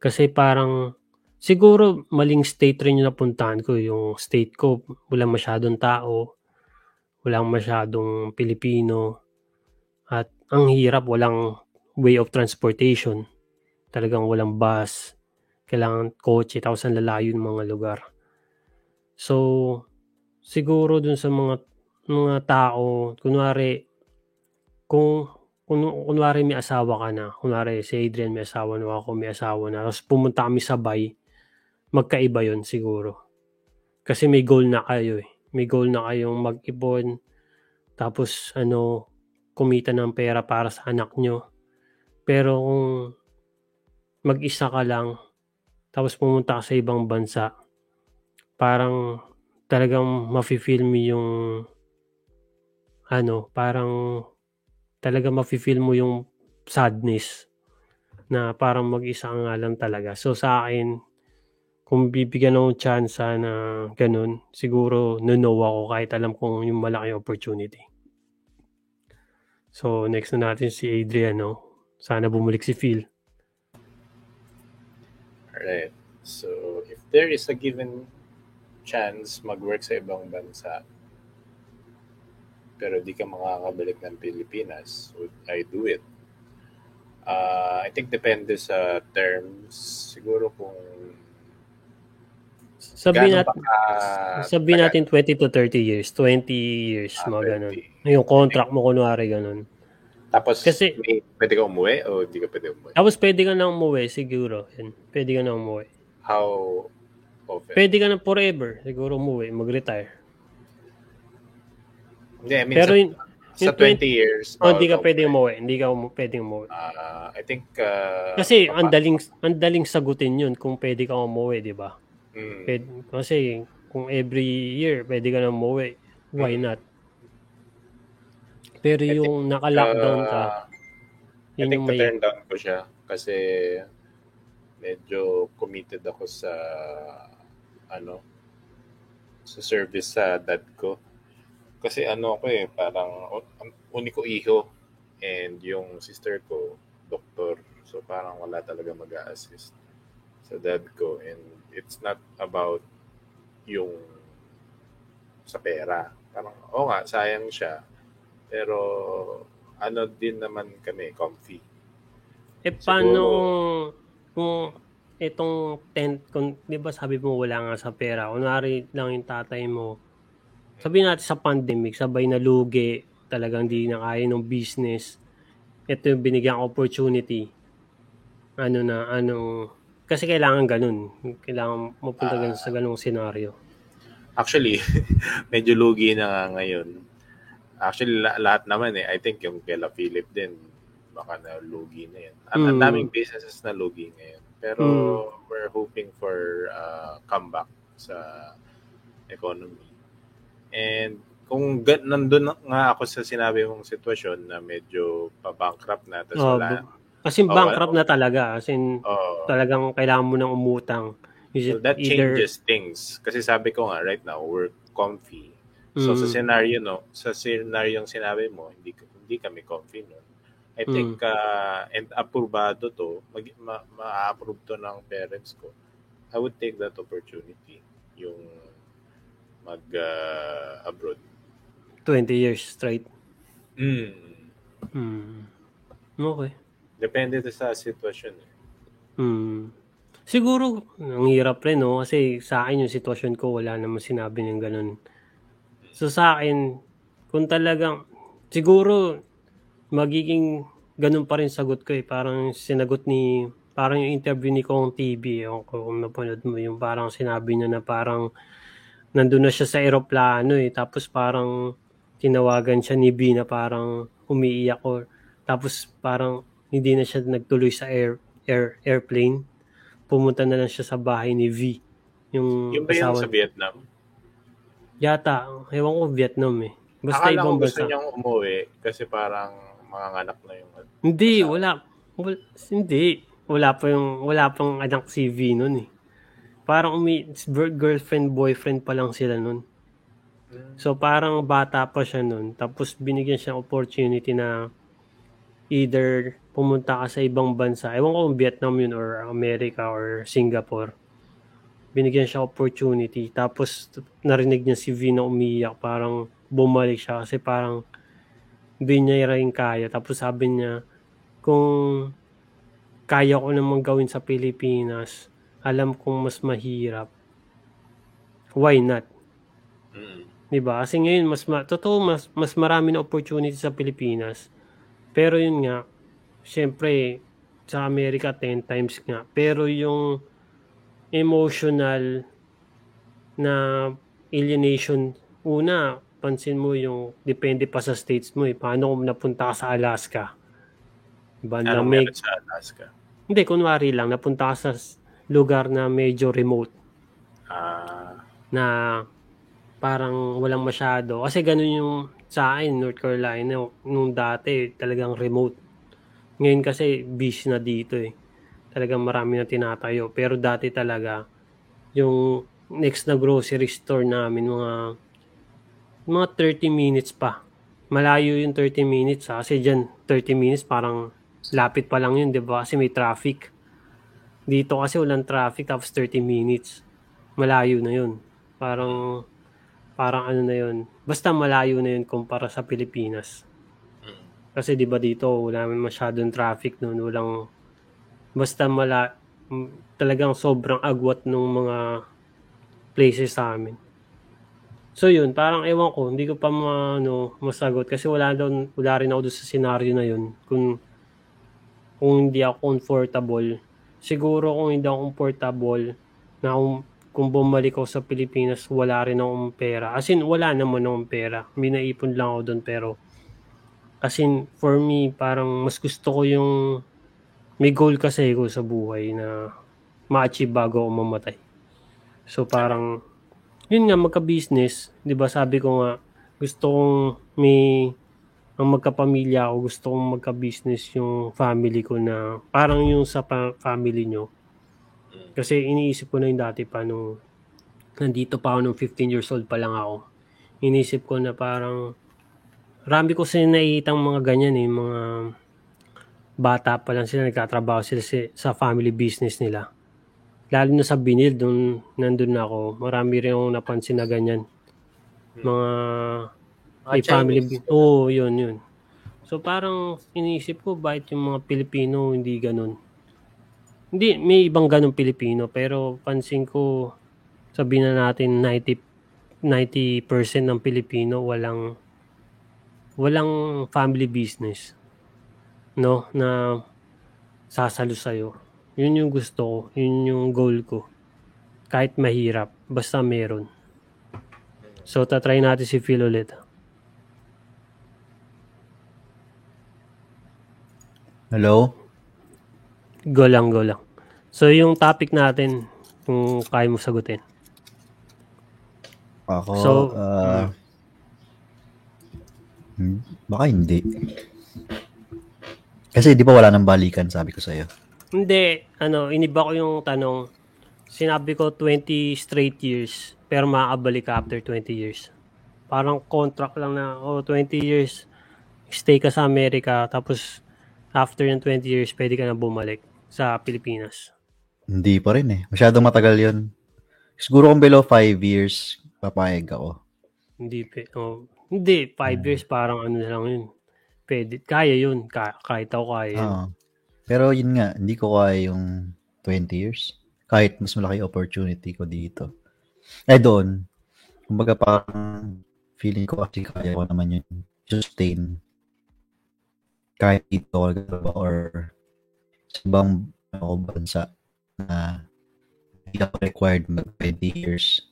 [SPEAKER 2] Kasi parang, siguro maling state rin yung napuntahan ko. Yung state ko, walang masyadong tao, walang masyadong Pilipino, at ang hirap, walang way of transportation. Talagang walang bus, kailangan kotse, tapos ang lalayo ng mga lugar. So, siguro dun sa mga mga tao, kunwari, kung, kung kunwari may asawa ka na, kunwari si Adrian may asawa na ako, may asawa na, tapos pumunta kami sabay, magkaiba yon siguro. Kasi may goal na kayo eh. May goal na kayong mag-ipon, tapos ano, kumita ng pera para sa anak nyo. Pero kung mag-isa ka lang, tapos pumunta ka sa ibang bansa, parang talagang mafe-feel mo yung ano, parang talaga mafe-feel mo yung sadness na parang mag-isa nga lang talaga. So sa akin, kung bibigyan ng chance na ganun, siguro no ako kahit alam kong yung malaki opportunity. So next na natin si Adrian, no? Sana bumalik si Phil.
[SPEAKER 3] Alright. So, if there is a given chance mag-work sa ibang bansa, pero di ka makakabalik ng Pilipinas, would I do it? Ah, I think depende sa terms. Siguro kung
[SPEAKER 2] Sabihin natin,
[SPEAKER 3] ka-
[SPEAKER 2] sabihin natin 20 to 30 years, 20 years,
[SPEAKER 3] Ah,
[SPEAKER 2] mga ganun.
[SPEAKER 3] 20.
[SPEAKER 2] Yung contract mo, kunwari ganun.
[SPEAKER 3] Tapos,
[SPEAKER 2] Kasi-
[SPEAKER 3] may, pwede ka umuwi o hindi ka pwede umuwi?
[SPEAKER 2] Tapos pwede ka na umuwi, siguro. Yan. Pwede ka na umuwi.
[SPEAKER 3] How often?
[SPEAKER 2] Pwede ka na forever, siguro umuwi, mag-retire.
[SPEAKER 3] Hindi, I mean,
[SPEAKER 2] Pero
[SPEAKER 3] sa, sa
[SPEAKER 2] yung
[SPEAKER 3] 20 years,
[SPEAKER 2] oh, hindi ka
[SPEAKER 3] bawal
[SPEAKER 2] pwede
[SPEAKER 3] umuwi.
[SPEAKER 2] umuwi. Hindi ka umu- pwede umuwi.
[SPEAKER 3] Ah, I think, uh,
[SPEAKER 2] Kasi ang daling, ang daling sagutin yun kung pwede ka umuwi, di ba?
[SPEAKER 3] Mm.
[SPEAKER 2] Pwede, kasi kung every year pwede ka na umuwi, why
[SPEAKER 3] Mm.
[SPEAKER 2] not? Pero
[SPEAKER 3] I
[SPEAKER 2] yung naka-lockdown ka,
[SPEAKER 3] Uh, I
[SPEAKER 2] yun
[SPEAKER 3] think
[SPEAKER 2] yung may...
[SPEAKER 3] pa-turn down ko siya kasi medyo committed ako sa ano sa service sa dad ko. Kasi ano ko eh, parang o- ang uniko iho and yung sister ko, doktor. So parang wala talaga mag assist sa dad ko and it's not about yung sa pera. Parang, oo nga, sayang siya. Pero ano din naman kami, comfy.
[SPEAKER 2] Eh, paano kung itong tent, kung, di ba sabi mo wala nga sa pera, kunwari lang yung tatay mo, sabi natin sa pandemic, sabay na lugi, talagang di na kaya ng business, ito yung binigyan opportunity. Ano na, anong, kasi kailangan ganun. Kailangan mapunta ganun sa ganung senaryo.
[SPEAKER 3] Actually, medyo lugi na nga ngayon. Actually, la- lahat naman eh. I think yung Kela Philip din, baka na lugi na yan. Ang ang
[SPEAKER 2] Mm.
[SPEAKER 3] daming businesses na lugi ngayon. Pero
[SPEAKER 2] Mm.
[SPEAKER 3] we're hoping for uh, comeback sa economy. And kung ga- nandun na- nga ako sa sinabi mong sitwasyon na medyo pa-bankrupt na, tapos
[SPEAKER 2] Oh,
[SPEAKER 3] wala.
[SPEAKER 2] Kasi
[SPEAKER 3] Oh,
[SPEAKER 2] bankrupt
[SPEAKER 3] wala.
[SPEAKER 2] na talaga. As in,
[SPEAKER 3] Oh,
[SPEAKER 2] talagang kailangan mo ng umutang. Is
[SPEAKER 3] so that
[SPEAKER 2] either,
[SPEAKER 3] changes things. Kasi sabi ko nga, right now, we're comfy. So sa
[SPEAKER 2] Mm.
[SPEAKER 3] scenario no, sa scenario yung sinabi mo, hindi hindi kami comfy no. I
[SPEAKER 2] Mm.
[SPEAKER 3] think uh, and aprobado to, mag, ma, ma-approve to ng parents ko. I would take that opportunity yung mag uh, abroad.
[SPEAKER 2] 20 years straight.
[SPEAKER 3] Mm.
[SPEAKER 2] Hmm. Okay.
[SPEAKER 3] Depende to sa sitwasyon. eh.
[SPEAKER 2] Hmm. Siguro, ang hirap rin, no? Kasi sa akin yung sitwasyon ko, wala naman sinabi ng ganun. So sa akin, kung talagang, siguro, magiging ganun pa rin sagot ko eh. Parang sinagot ni, parang yung interview ni Kong TV, yung kung napanood mo, yung parang sinabi niya na parang, nandun na siya sa eroplano eh. Tapos parang, tinawagan siya ni B na parang umiiyak or tapos parang hindi na siya nagtuloy sa air, air airplane. Pumunta na lang siya sa bahay ni V. Yung,
[SPEAKER 3] Yung ba yung sa Vietnam?
[SPEAKER 2] Yata, ewan ko Vietnam eh. Basta
[SPEAKER 3] Akala ko
[SPEAKER 2] ibang
[SPEAKER 3] gusto
[SPEAKER 2] bansa.
[SPEAKER 3] niyang umuwi kasi parang mga anak na yung
[SPEAKER 2] Hindi,
[SPEAKER 3] Basta-
[SPEAKER 2] wala, wala. Hindi. Wala pa yung, wala pang anak si V nun eh. Parang umi, girlfriend, boyfriend pa lang sila nun. So parang bata pa siya nun. Tapos binigyan siya ng opportunity na either pumunta ka sa ibang bansa. Ewan ko kung Vietnam yun or America or Singapore. Binigyan siya opportunity. Tapos narinig niya si V na umiyak. Parang bumalik siya kasi parang hindi niya rin kaya. Tapos sabi niya, kung kaya ko naman gawin sa Pilipinas, alam kong mas mahirap. Why not?
[SPEAKER 3] Mm.
[SPEAKER 2] 'Di ba? Kasi ngayon mas ma- totoo mas mas marami na opportunity sa Pilipinas. Pero yun nga, syempre sa Amerika 10 times nga. Pero yung emotional na alienation una, pansin mo yung depende pa sa states mo eh. Paano kung napunta ka sa Alaska? Diba? Na
[SPEAKER 3] Anong
[SPEAKER 2] may,
[SPEAKER 3] sa Alaska?
[SPEAKER 2] hindi, kunwari lang, napunta ka sa lugar na medyo remote
[SPEAKER 3] Ah,
[SPEAKER 2] na parang walang masyado. Kasi ganun yung sa akin, North Carolina, nung dati talagang remote. Ngayon kasi busy na dito eh. Talagang marami na tinatayo. Pero dati talaga, yung next na grocery store namin, mga mga 30 minutes pa. Malayo yung 30 minutes ha. Kasi dyan, 30 minutes parang lapit pa lang yun, di ba? Kasi may traffic. Dito kasi walang traffic tapos 30 minutes. Malayo na yun. Parang, parang ano na yun. Basta malayo na yun kumpara sa Pilipinas. Kasi 'di ba dito wala masyadong traffic noon, walang basta mala talagang sobrang agwat ng mga places sa amin. So yun, parang ewan ko, hindi ko pa ano, masagot kasi wala doon, wala rin ako doon sa scenario na yun. Kung kung hindi ako comfortable, siguro kung hindi ako comfortable na kung, kung bumalik ako sa Pilipinas, wala rin akong pera. As in, wala naman akong pera. May naipon lang ako doon pero as in, for me, parang mas gusto ko yung may goal kasi ko sa buhay na ma-achieve bago ako mamatay. So parang yun nga magka-business, 'di ba? Sabi ko nga gusto kong may ang magkapamilya ako, gusto kong magka-business yung family ko na parang yung sa pa- family nyo. Kasi iniisip ko na yung dati pa nung nandito pa ako nung 15 years old pa lang ako. Iniisip ko na parang rami ko sila nakikitang mga ganyan eh, mga bata pa lang sila, nagkatrabaho sila si- sa family business nila lalo na sa binil, doon nandun na ako, marami rin akong napansin na ganyan. Mga may
[SPEAKER 3] Mga
[SPEAKER 2] family
[SPEAKER 3] Chinese.
[SPEAKER 2] bu- Oo, oh, yun, yun. So parang iniisip ko, bakit yung mga Pilipino hindi ganun? Hindi, may ibang ganun Pilipino, pero pansin ko, sabihin na natin 90, 90% ng Pilipino walang walang family business no na sasalo sa'yo yun yung gusto ko. Yun yung goal ko. Kahit mahirap. Basta meron. So, tatry natin si Phil ulit.
[SPEAKER 1] Hello?
[SPEAKER 2] Go lang, go lang. So, yung topic natin, kung kaya mo sagutin.
[SPEAKER 1] Ako,
[SPEAKER 2] So,
[SPEAKER 1] ah, hmm, baka hindi. Kasi di ba wala nang balikan, sabi ko sa'yo.
[SPEAKER 2] Hindi, ano, iniba ko yung tanong. Sinabi ko 20 straight years, pero makakabalik ka after 20 years. Parang contract lang na, oh, 20 years, stay ka sa Amerika, tapos after ng 20 years, pwede ka na bumalik sa Pilipinas.
[SPEAKER 1] Hindi pa rin eh. Masyadong matagal yun. Siguro kung below 5 years, papayag ako.
[SPEAKER 2] Hindi, oh, hindi, 5 years, parang ano na lang yun. Pwede, kaya yun, ka, kahit ako kaya.
[SPEAKER 1] Oo. Pero yun nga, hindi ko kaya yung 20 years. Kahit mas malaki opportunity ko dito. Eh doon, kumbaga parang feeling ko kasi kaya ko naman yun sustain kahit dito or sa ibang ako bansa na hindi ako required mag 20 years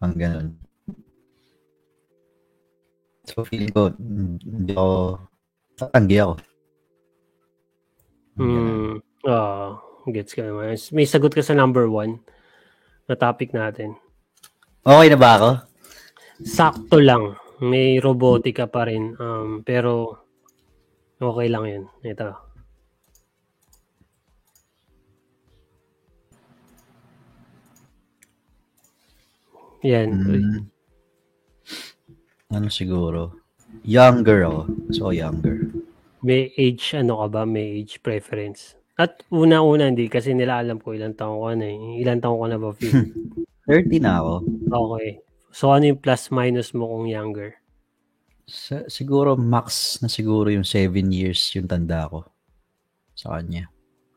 [SPEAKER 1] ang ganun. So feeling ko, hindi ako, tatanggi ako.
[SPEAKER 2] Hmm. Ah, gets ka naman. May sagot ka sa number one na topic natin.
[SPEAKER 1] Okay na ba ako?
[SPEAKER 2] Sakto lang. May robotika pa rin. Um, pero okay lang yun. Ito. Yan.
[SPEAKER 1] Mm. Ano siguro? Younger ako. So, younger.
[SPEAKER 2] May age, ano ka ba? May age preference. At una-una, hindi. Kasi nila alam ko ilang taong ko na eh. Ilang taong ko na ba, Phil?
[SPEAKER 1] 30 na ako.
[SPEAKER 2] okay. So, ano yung plus minus mo kung younger?
[SPEAKER 1] Sa, siguro, max na siguro yung 7 years yung tanda ko sa kanya.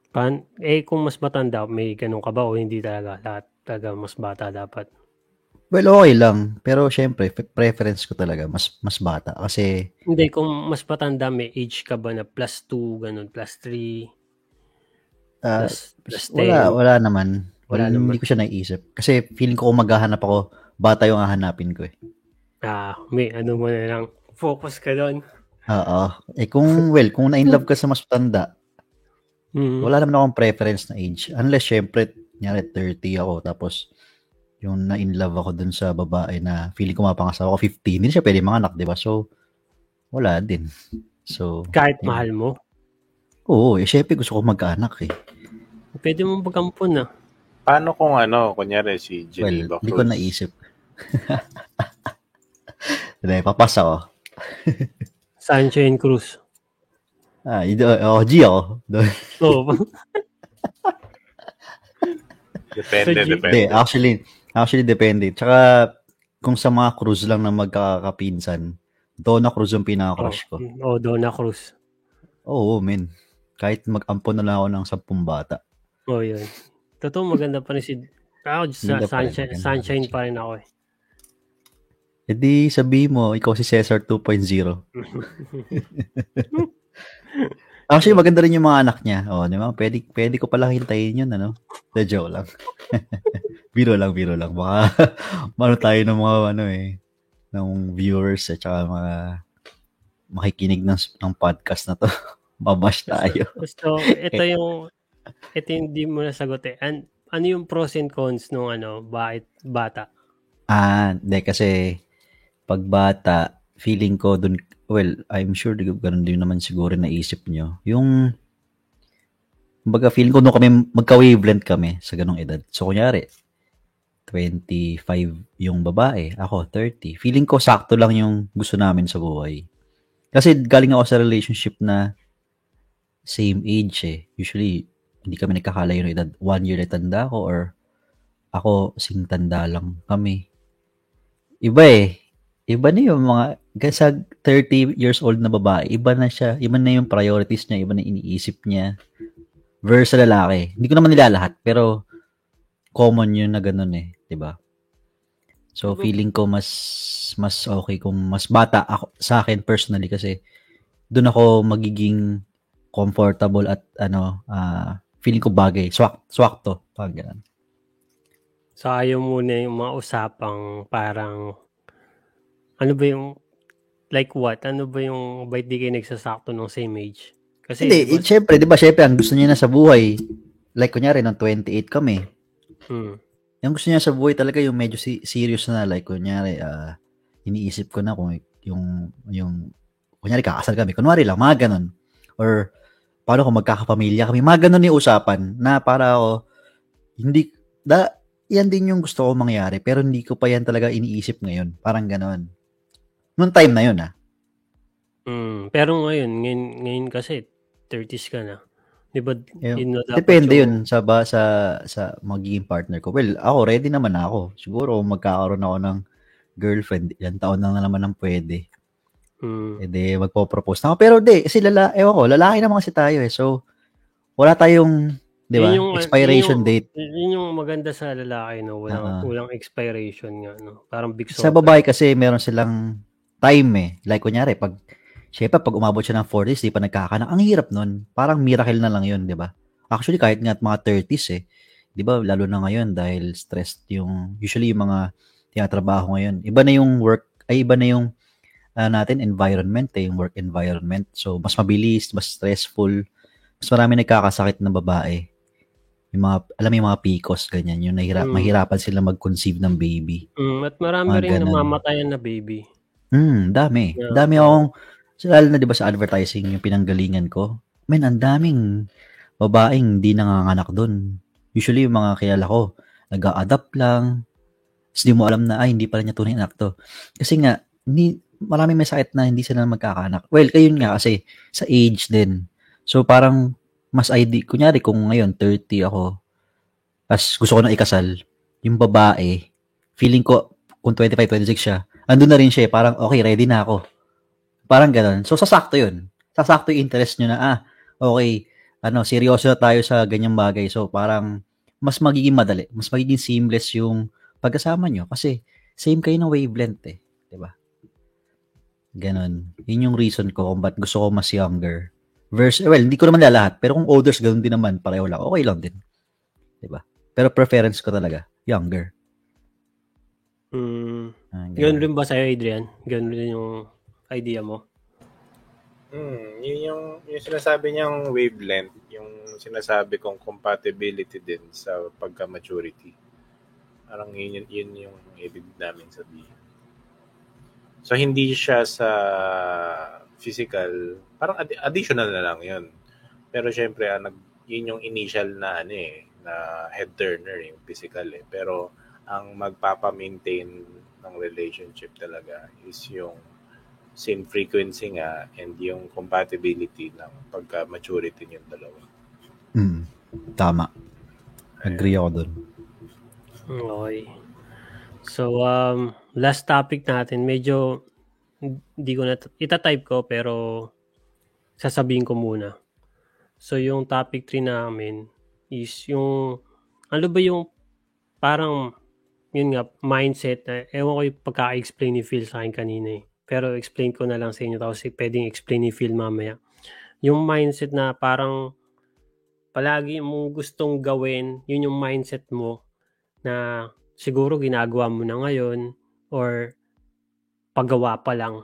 [SPEAKER 2] Pan, eh, kung mas matanda, may ganun ka ba o hindi talaga? Lahat talaga mas bata dapat.
[SPEAKER 1] Well, okay lang. Pero, syempre, pre- preference ko talaga, mas mas bata. Kasi,
[SPEAKER 2] Hindi, kung mas matanda, may age ka ba na plus 2, ganun, plus 3,
[SPEAKER 1] ah,
[SPEAKER 2] plus, plus 10?
[SPEAKER 1] wala, wala naman.
[SPEAKER 2] Wala
[SPEAKER 1] Wala,
[SPEAKER 2] naman.
[SPEAKER 1] Hindi ko siya naiisip. Kasi, feeling ko kung maghahanap ako, bata yung hahanapin ko eh.
[SPEAKER 2] Ah, may ano mo na lang. Focus ka doon.
[SPEAKER 1] Oo. Eh, kung, well, kung na-inlove ka sa mas matanda,
[SPEAKER 2] Mm.
[SPEAKER 1] wala naman akong preference na age. Unless, syempre, nyari 30 ako, tapos, yung na-inlove ako dun sa babae na feeling ko mapangasawa ko 15, hindi siya pwede manganak, di ba? So, wala din. So,
[SPEAKER 2] Kahit
[SPEAKER 1] yun.
[SPEAKER 2] mahal mo.
[SPEAKER 1] Oo, eh, syempre gusto ko magkaanak eh.
[SPEAKER 2] Pwede mong pagampun ah.
[SPEAKER 3] Paano kung ano, kunyari si
[SPEAKER 1] Well,
[SPEAKER 3] Geneva
[SPEAKER 1] hindi ko
[SPEAKER 3] Cruz?
[SPEAKER 1] naisip. Hindi, papas ako.
[SPEAKER 2] Sunshine Cruz.
[SPEAKER 1] Ah, ito, oh, G ako. Doon.
[SPEAKER 2] So,
[SPEAKER 3] Depende,
[SPEAKER 2] So,
[SPEAKER 3] depende.
[SPEAKER 1] Hindi, actually, actually depende. Tsaka, kung sa mga cruise lang na magkakapinsan, Donna Cruz yung pinaka-crush ko.
[SPEAKER 2] Oh, Donna Cruz.
[SPEAKER 1] Oo, men. Kahit mag-ampon na lang ako ng sampung bata.
[SPEAKER 2] Oh, yun. Totoo, maganda pa rin si... Ako, sa,
[SPEAKER 1] Maganda pa rin,
[SPEAKER 2] sunshine, sunshine
[SPEAKER 1] pa
[SPEAKER 2] rin ako eh.
[SPEAKER 1] E di sabi mo, ikaw si Cesar 2.0. Actually, maganda rin yung mga anak niya. Oh, di ba? Pwede, pwede ko pala hintayin yun, ano? The joke lang. biro lang, biro lang. Baka, mano tayo ng mga, ano eh, ng viewers at saka mga makikinig ng, ng podcast na to. Mabash tayo.
[SPEAKER 2] Gusto, ito yung, ito yung hindi mo nasagot eh. An, ano yung pros and cons nung ano, bakit bata?
[SPEAKER 1] Ah, hindi kasi pag bata, feeling ko dun, well, I'm sure di- ganun din naman siguro naisip nyo. Yung, baga feeling ko nung kami, magka-wavelength kami sa ganong edad. So, kunyari, 25 yung babae, ako 30. Feeling ko sakto lang yung gusto namin sa buhay. Kasi galing ako sa relationship na same age eh. Usually, hindi kami nagkakalayo ng edad. One year na tanda ko or ako sing tanda lang kami. Iba eh. Iba na yung mga, sa 30 years old na babae, iba na siya, iba na yung priorities niya, iba na iniisip niya. Versus lalaki. Hindi ko naman nilalahat, pero common yun na ganun eh, 'di ba? So feeling ko mas mas okay kung mas bata ako sa akin personally kasi doon ako magiging comfortable at ano ah feeling ko bagay swak swak to pag ganun.
[SPEAKER 2] So, ayaw muna yung mga usapang parang, ano ba yung, like what? Ano ba yung, ba't di kayo nagsasakto ng same age? Kasi,
[SPEAKER 1] Hindi,
[SPEAKER 2] di ba-
[SPEAKER 1] eh, syempre, 'di ba? Syempre ang gusto niya na sa buhay like kunyari nung 28 kami.
[SPEAKER 2] Hmm.
[SPEAKER 1] Yung gusto niya sa buhay talaga yung medyo si- serious na like kunyari ah iniisip ko na kung yung yung kunyari kakasal kami. Kunwari lang, mga ganun. Or paano kung magkakapamilya kami. Mga ganun yung usapan na para ako hindi da yan din yung gusto ko mangyari pero hindi ko pa yan talaga iniisip ngayon. Parang ganun. Noong time na yun ah.
[SPEAKER 2] Hmm. Pero ngayon, ngayon, ngayon kasi, 30s ka na. Di ba?
[SPEAKER 1] Eh,
[SPEAKER 2] yun
[SPEAKER 1] Depende
[SPEAKER 2] yung-
[SPEAKER 1] yun sa ba sa sa magiging partner ko. Well, ako ready naman ako. Siguro magkakaroon ako ng girlfriend, ilang taon na naman ang pwede.
[SPEAKER 2] Hmm.
[SPEAKER 1] E di, magpo-propose na ako. Pero di, kasi lala, ewan ko, lalaki naman kasi tayo eh. So, wala tayong, di ba,
[SPEAKER 2] Yun yung-
[SPEAKER 1] expiration
[SPEAKER 2] yun yung-
[SPEAKER 1] date.
[SPEAKER 2] Yun yung maganda sa lalaki, no? Walang,
[SPEAKER 1] Oo.
[SPEAKER 2] walang expiration nga, no? Parang big
[SPEAKER 1] Sa babae kasi, meron silang time eh. Like, kunyari, pag, syempre, pag umabot siya ng 40s, di pa nagkakanak. Ang hirap nun. Parang miracle na lang yun, di ba? Actually, kahit nga at mga 30s eh. Di ba, lalo na ngayon dahil stressed yung, usually yung mga tinatrabaho ngayon. Iba na yung work, ay iba na yung ah, natin environment eh, yung work environment. So, mas mabilis, mas stressful, mas marami nagkakasakit na babae. Yung mga, alam mo yung mga PCOS, ganyan, yung nahira,
[SPEAKER 2] Mm.
[SPEAKER 1] mahirapan sila mag-conceive ng baby.
[SPEAKER 2] Hmm. At marami
[SPEAKER 1] Mga
[SPEAKER 2] rin
[SPEAKER 1] ganun.
[SPEAKER 2] namamatayan na baby.
[SPEAKER 1] Hmm, dami.
[SPEAKER 2] Yeah.
[SPEAKER 1] Dami akong, so, lalo na 'di ba sa advertising yung pinanggalingan ko. Men, ang daming babaeng hindi nanganganak doon. Usually yung mga kilala ko, nag-a-adapt lang. Tapos di mo alam na, ay, hindi pala niya tunay anak to. Kasi nga, hindi, maraming may sakit na hindi sila magkakaanak. Well, kayun nga kasi, sa age din. So, parang, mas ID, kunyari kung ngayon, 30 ako, as gusto ko na ikasal, yung babae, feeling ko, kung 25, 26 siya, andun na rin siya, eh, parang, okay, ready na ako. Parang ganun. So, sasakto yun. Sasakto yung interest nyo na, ah, okay, ano, seryoso na tayo sa ganyang bagay. So, parang, mas magiging madali, mas magiging seamless yung pagkasama nyo. Kasi, same kayo ng wavelength eh. 'di ba? Ganon. Yun yung reason ko kung ba't gusto ko mas younger. Versus, well, hindi ko naman lalahat. Pero kung others, ganun din naman. Pareho lang. Okay lang din. 'Di ba? Pero preference ko talaga, younger.
[SPEAKER 2] Hmm.
[SPEAKER 1] Ah,
[SPEAKER 2] Ganun
[SPEAKER 1] ganun.
[SPEAKER 2] rin ba sa'yo, Adrian? Ganun rin yung idea mo?
[SPEAKER 3] Hmm, yun yung, yung sinasabi niyang wavelength, yung sinasabi kong compatibility din sa pagka-maturity. Parang yun, yun, yun yung ibig namin sabihin. So, hindi siya sa physical, parang addi- additional na lang yun. Pero syempre, ah, nag, yun yung initial na ano eh, na head turner, yung physical eh. Pero ang magpapa-maintain ng relationship talaga is yung same frequency nga and yung compatibility ng pagka-maturity yung dalawa.
[SPEAKER 1] Mm, tama. Agree ako dun.
[SPEAKER 2] Okay. So, um, last topic natin, medyo hindi ko na, itatype ko pero sasabihin ko muna. So yung topic 3 namin is yung, ano ba yung parang, yun nga, mindset na, ewan ko yung pagka-explain ni Phil sa akin kanina eh. Pero explain ko na lang sa inyo tapos pwedeng explain ni Phil mamaya. Yung mindset na parang palagi mong gustong gawin, yun yung mindset mo na siguro ginagawa mo na ngayon or paggawa pa lang.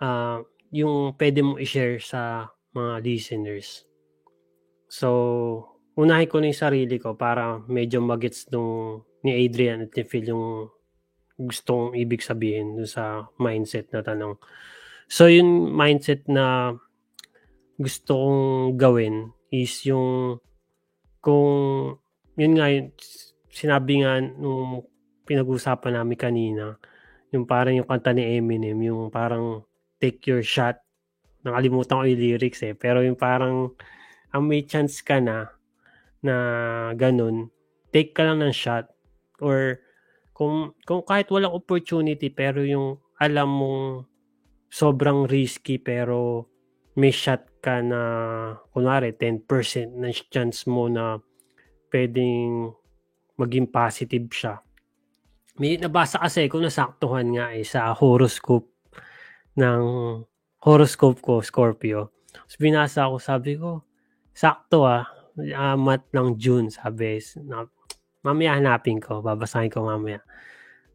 [SPEAKER 2] Uh, yung pwede mong i-share sa mga listeners. So, unahin ko na yung sarili ko para medyo magets nung ni Adrian at ni Phil yung gustong ibig sabihin sa mindset na tanong. So, yung mindset na gusto kong gawin is yung kung yun nga sinabi nga nung pinag-usapan namin kanina, yung parang yung kanta ni Eminem, yung parang take your shot. Nakalimutan ko yung lyrics eh. Pero yung parang ang may chance ka na na ganun, take ka lang ng shot or kung, kung kahit walang opportunity pero yung alam mong sobrang risky pero may shot ka na kunwari 10% ng chance mo na pwedeng maging positive siya. May nabasa kasi ko nasaktuhan nga eh sa horoscope ng horoscope ko, Scorpio. Tapos binasa ko, sabi ko, sakto ah, amat ng June, sabi. Na, mamaya hanapin ko, babasahin ko mamaya.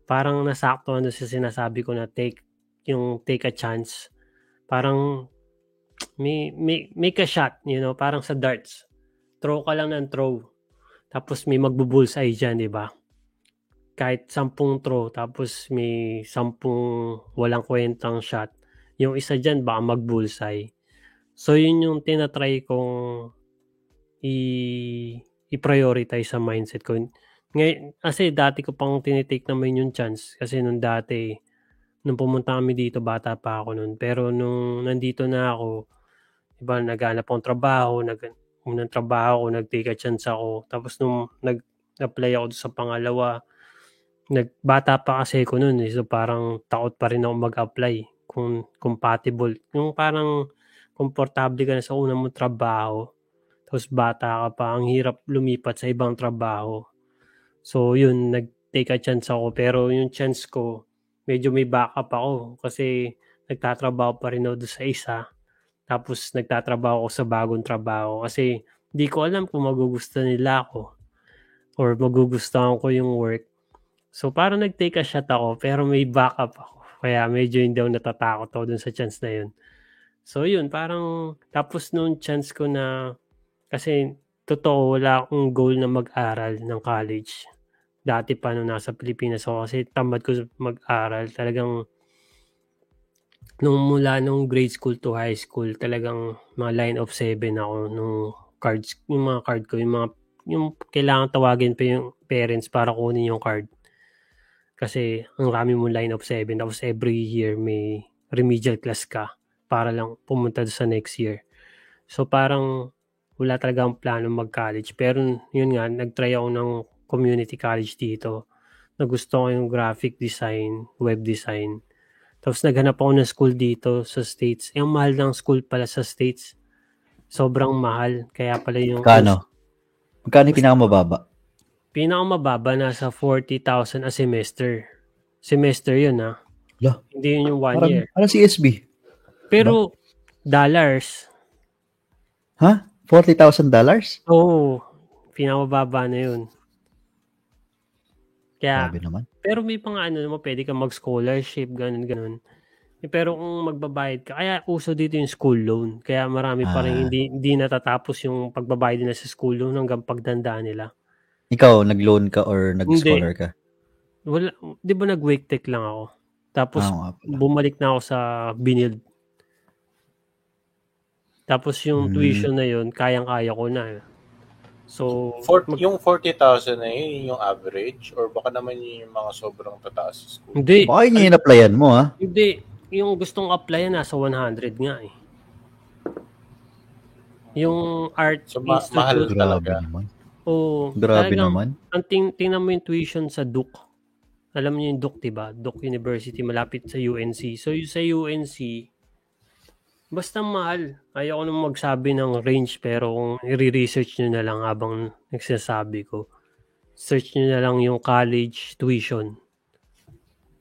[SPEAKER 2] Parang nasakto ano sa sinasabi ko na take, yung take a chance. Parang may, may, make a shot, you know, parang sa darts. Throw ka lang ng throw. Tapos may magbubulsay dyan, di ba? Kahit sampung throw, tapos may sampung walang kwentang shot. Yung isa dyan, baka magbulsay. So, yun yung tinatry kong i- i-prioritize sa mindset ko. Ngay, kasi dati ko pang tinitake naman yung chance. Kasi nung dati, nung pumunta kami dito, bata pa ako nun. Pero nung nandito na ako, iba, naghanap akong trabaho, nag, unang trabaho ko, nag-take a chance ako. Tapos nung nag-apply ako sa pangalawa, nagbata pa kasi ako noon eh. So parang takot pa rin ako mag-apply kung compatible. Yung parang komportable ka na sa unang mong trabaho. Tapos bata ka pa, ang hirap lumipat sa ibang trabaho. So, yun, nag-take a chance ako. Pero yung chance ko, medyo may backup ako. Kasi nagtatrabaho pa rin ako sa isa. Tapos nagtatrabaho ako sa bagong trabaho. Kasi hindi ko alam kung magugusto nila ako. Or magugustuhan ko yung work. So, parang nag-take a shot ako. Pero may backup ako. Kaya medyo hindi ako natatakot ako dun sa chance na yun. So, yun, parang tapos nung chance ko na kasi totoo, wala akong goal na mag-aral ng college dati pa nung nasa Pilipinas ako kasi tamad ko mag-aral. Talagang nung mula nung grade school to high school, talagang mga line of seven ako nung cards, yung mga card ko, yung mga yung kailangan tawagin pa yung parents para kunin yung card. Kasi ang rami mo line of seven, tapos every year may remedial class ka para lang pumunta sa next year. So parang wala talaga ang plano mag-college. Pero yun nga, nag-try ako ng community college dito na gusto ko yung graphic design, web design. Tapos naghanap ako ng school dito sa States. Yung mahal ng school pala sa States. Sobrang mahal. Kaya pala yung...
[SPEAKER 1] Kano? Magkano yung pinakamababa?
[SPEAKER 2] Pinakamababa nasa 40,000 a semester. Semester yun ha.
[SPEAKER 1] Lo.
[SPEAKER 2] Hindi yun yung one
[SPEAKER 1] Parang,
[SPEAKER 2] year.
[SPEAKER 1] Parang CSB.
[SPEAKER 2] Pero dollars.
[SPEAKER 1] Ha? $40,000?
[SPEAKER 2] Oo. Pinakamababa na yun. Kaya,
[SPEAKER 1] Sabi naman.
[SPEAKER 2] pero may pang ano naman, pwede ka mag-scholarship, ganun, ganun. Eh, Pero kung magbabayad ka, kaya uso dito yung school loan. Kaya marami pa rin
[SPEAKER 1] Ah.
[SPEAKER 2] hindi, hindi natatapos yung pagbabayad nila sa school loan hanggang pagdanda nila.
[SPEAKER 1] Ikaw, nag-loan ka or nag-scholar ka?
[SPEAKER 2] Wala, di ba nag-wake tech lang ako? Tapos
[SPEAKER 1] Ah, pala.
[SPEAKER 2] bumalik na ako sa Binild. Tapos yung
[SPEAKER 1] Hmm.
[SPEAKER 2] tuition na yun, kayang-kaya ko na. So,
[SPEAKER 3] For,
[SPEAKER 2] mag-
[SPEAKER 3] yung 40,000 na yun, yun yung average? Or baka naman yun yung mga sobrang tataas sa school?
[SPEAKER 2] hindi,
[SPEAKER 1] Baka yun yung in-applyan mo, ha?
[SPEAKER 2] hindi. Yung gustong apply nasa 100 nga eh. Yung art
[SPEAKER 3] So, ma-
[SPEAKER 2] institute,
[SPEAKER 3] mahal
[SPEAKER 1] Grabe
[SPEAKER 3] talaga.
[SPEAKER 1] naman.
[SPEAKER 2] oh,
[SPEAKER 1] Grabe
[SPEAKER 2] talagang,
[SPEAKER 1] naman.
[SPEAKER 2] Ang ting tingnan mo yung tuition sa Duke. alam niyo yung Duke, diba? Duke University, malapit sa UNC. So, yung sa UNC, basta mahal. Ayaw ko nang magsabi ng range, pero kung i-research nyo na lang habang nagsasabi ko, search nyo na lang yung college tuition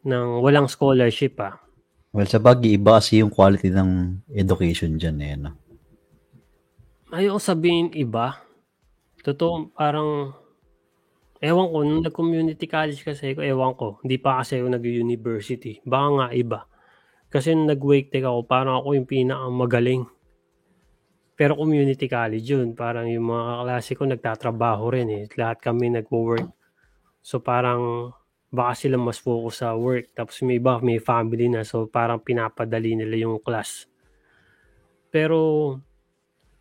[SPEAKER 2] ng walang scholarship ah.
[SPEAKER 1] Well, sa bagay, iba kasi yung quality ng education dyan eh. No?
[SPEAKER 2] Ayaw ko sabihin iba. Totoo, parang Ewan ko, nung nag-community college kasi ako, ewan ko, hindi pa kasi ako nag-university. Baka nga iba. Kasi nung nag-wake tech ako, parang ako yung pinakamagaling. Pero community college yun. Parang yung mga klase ko nagtatrabaho rin eh. Lahat kami nag-work. So parang baka sila mas focus sa work. Tapos may iba, may family na. So parang pinapadali nila yung class. Pero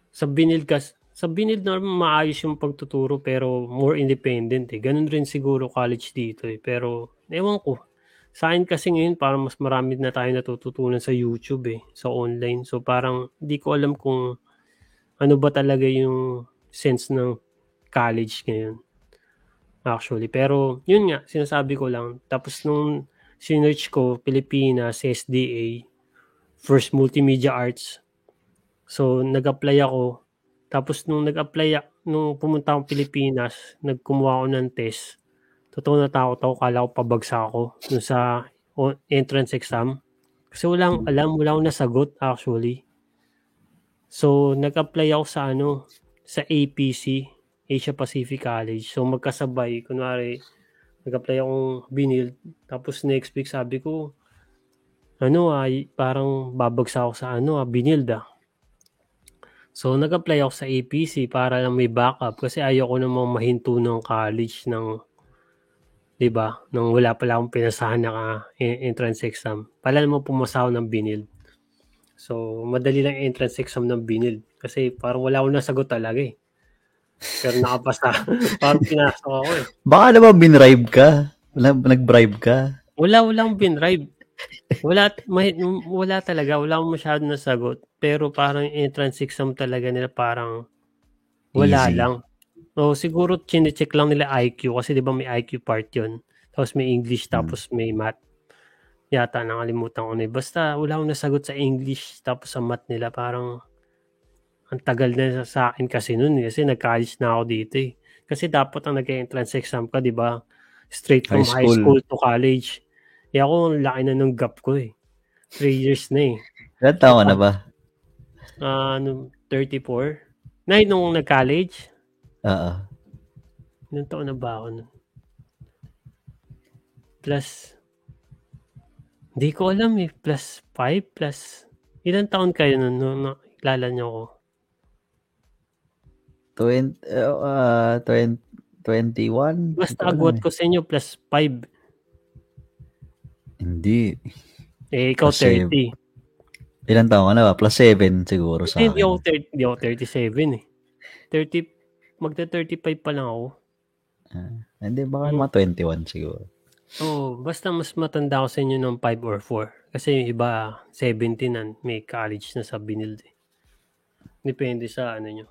[SPEAKER 2] sa binil kas sa binid na maayos yung pagtuturo pero more independent eh. Ganun rin siguro college dito eh. Pero ewan ko. Sa akin kasi ngayon parang mas marami na tayo natututunan sa YouTube eh. Sa online. So parang di ko alam kung ano ba talaga yung sense ng college ngayon. Actually. Pero yun nga, sinasabi ko lang. Tapos nung sinerch ko, Pilipinas, SDA, First Multimedia Arts. So nag-apply ako tapos nung nag-apply, nung pumunta akong Pilipinas, nagkumuha ako ng test. Totoo na takot ako, kala ko pabagsak ako dun sa entrance exam. Kasi walang alam, wala akong nasagot actually. So, nag-apply ako sa ano, sa APC, Asia Pacific College. So, magkasabay, kunwari, nag-apply akong binil. Tapos next week sabi ko, ano ah, parang babagsak ako sa ano ah, binil. So, nag-apply ako sa APC para lang may backup kasi ayoko namang mahinto ng college ng 'di ba? Nang wala pa lang akong pinasahan na entrance exam. Pala naman pumasa ako ng binil. So, madali lang entrance exam ng binil kasi parang wala akong nasagot talaga eh. Pero nakapasa. parang pinasok ako eh.
[SPEAKER 1] Baka naman binribe ka? Nag-bribe ka?
[SPEAKER 2] Wala, wala akong binribe. Wala, may, wala talaga. Wala akong masyado nasagot. Pero parang entrance exam talaga nila parang wala
[SPEAKER 1] Easy.
[SPEAKER 2] lang. O siguro chine-check lang nila IQ kasi 'di ba may IQ part 'yon. Tapos may English
[SPEAKER 1] Hmm.
[SPEAKER 2] tapos may math. Yata nakalimutan ko na. eh. Basta wala akong nasagot sa English tapos sa math nila parang ang tagal na sa akin kasi noon kasi nag-college na ako dito eh. Kasi dapat ang nag-entrance exam ka, 'di ba? Straight from
[SPEAKER 1] High
[SPEAKER 2] high
[SPEAKER 1] school.
[SPEAKER 2] school. to college. Eh ako, ang laki na ng gap ko eh. Three years na eh.
[SPEAKER 1] Ilan taon na ba?
[SPEAKER 2] Ah, ano, 34? Na nung nag-college?
[SPEAKER 1] Oo.
[SPEAKER 2] Ilang taon na ba ako nun? Plus, hindi ko alam eh. Plus 5, plus, ilang taon kayo nun nung nakilala niyo ako?
[SPEAKER 1] 20, uh, 20, 21?
[SPEAKER 2] Basta
[SPEAKER 1] ko
[SPEAKER 2] agwat ko sa inyo, plus 5.
[SPEAKER 1] Hindi.
[SPEAKER 2] Eh, ikaw
[SPEAKER 1] Plus seven.
[SPEAKER 2] 30.
[SPEAKER 1] Ilan taon ka na ba? Plus 7 siguro sa
[SPEAKER 2] Hindi, hindi ako,
[SPEAKER 1] akin.
[SPEAKER 2] 30, hindi ako 37 eh. 30, magta 35 pa lang ako.
[SPEAKER 1] Ah, hindi, baka
[SPEAKER 2] Hmm.
[SPEAKER 1] mga 21 siguro.
[SPEAKER 2] Oo, basta mas matanda ako sa inyo ng 5 or 4. Kasi yung iba, 17 na may college na sa Binil. Eh. Depende sa ano nyo.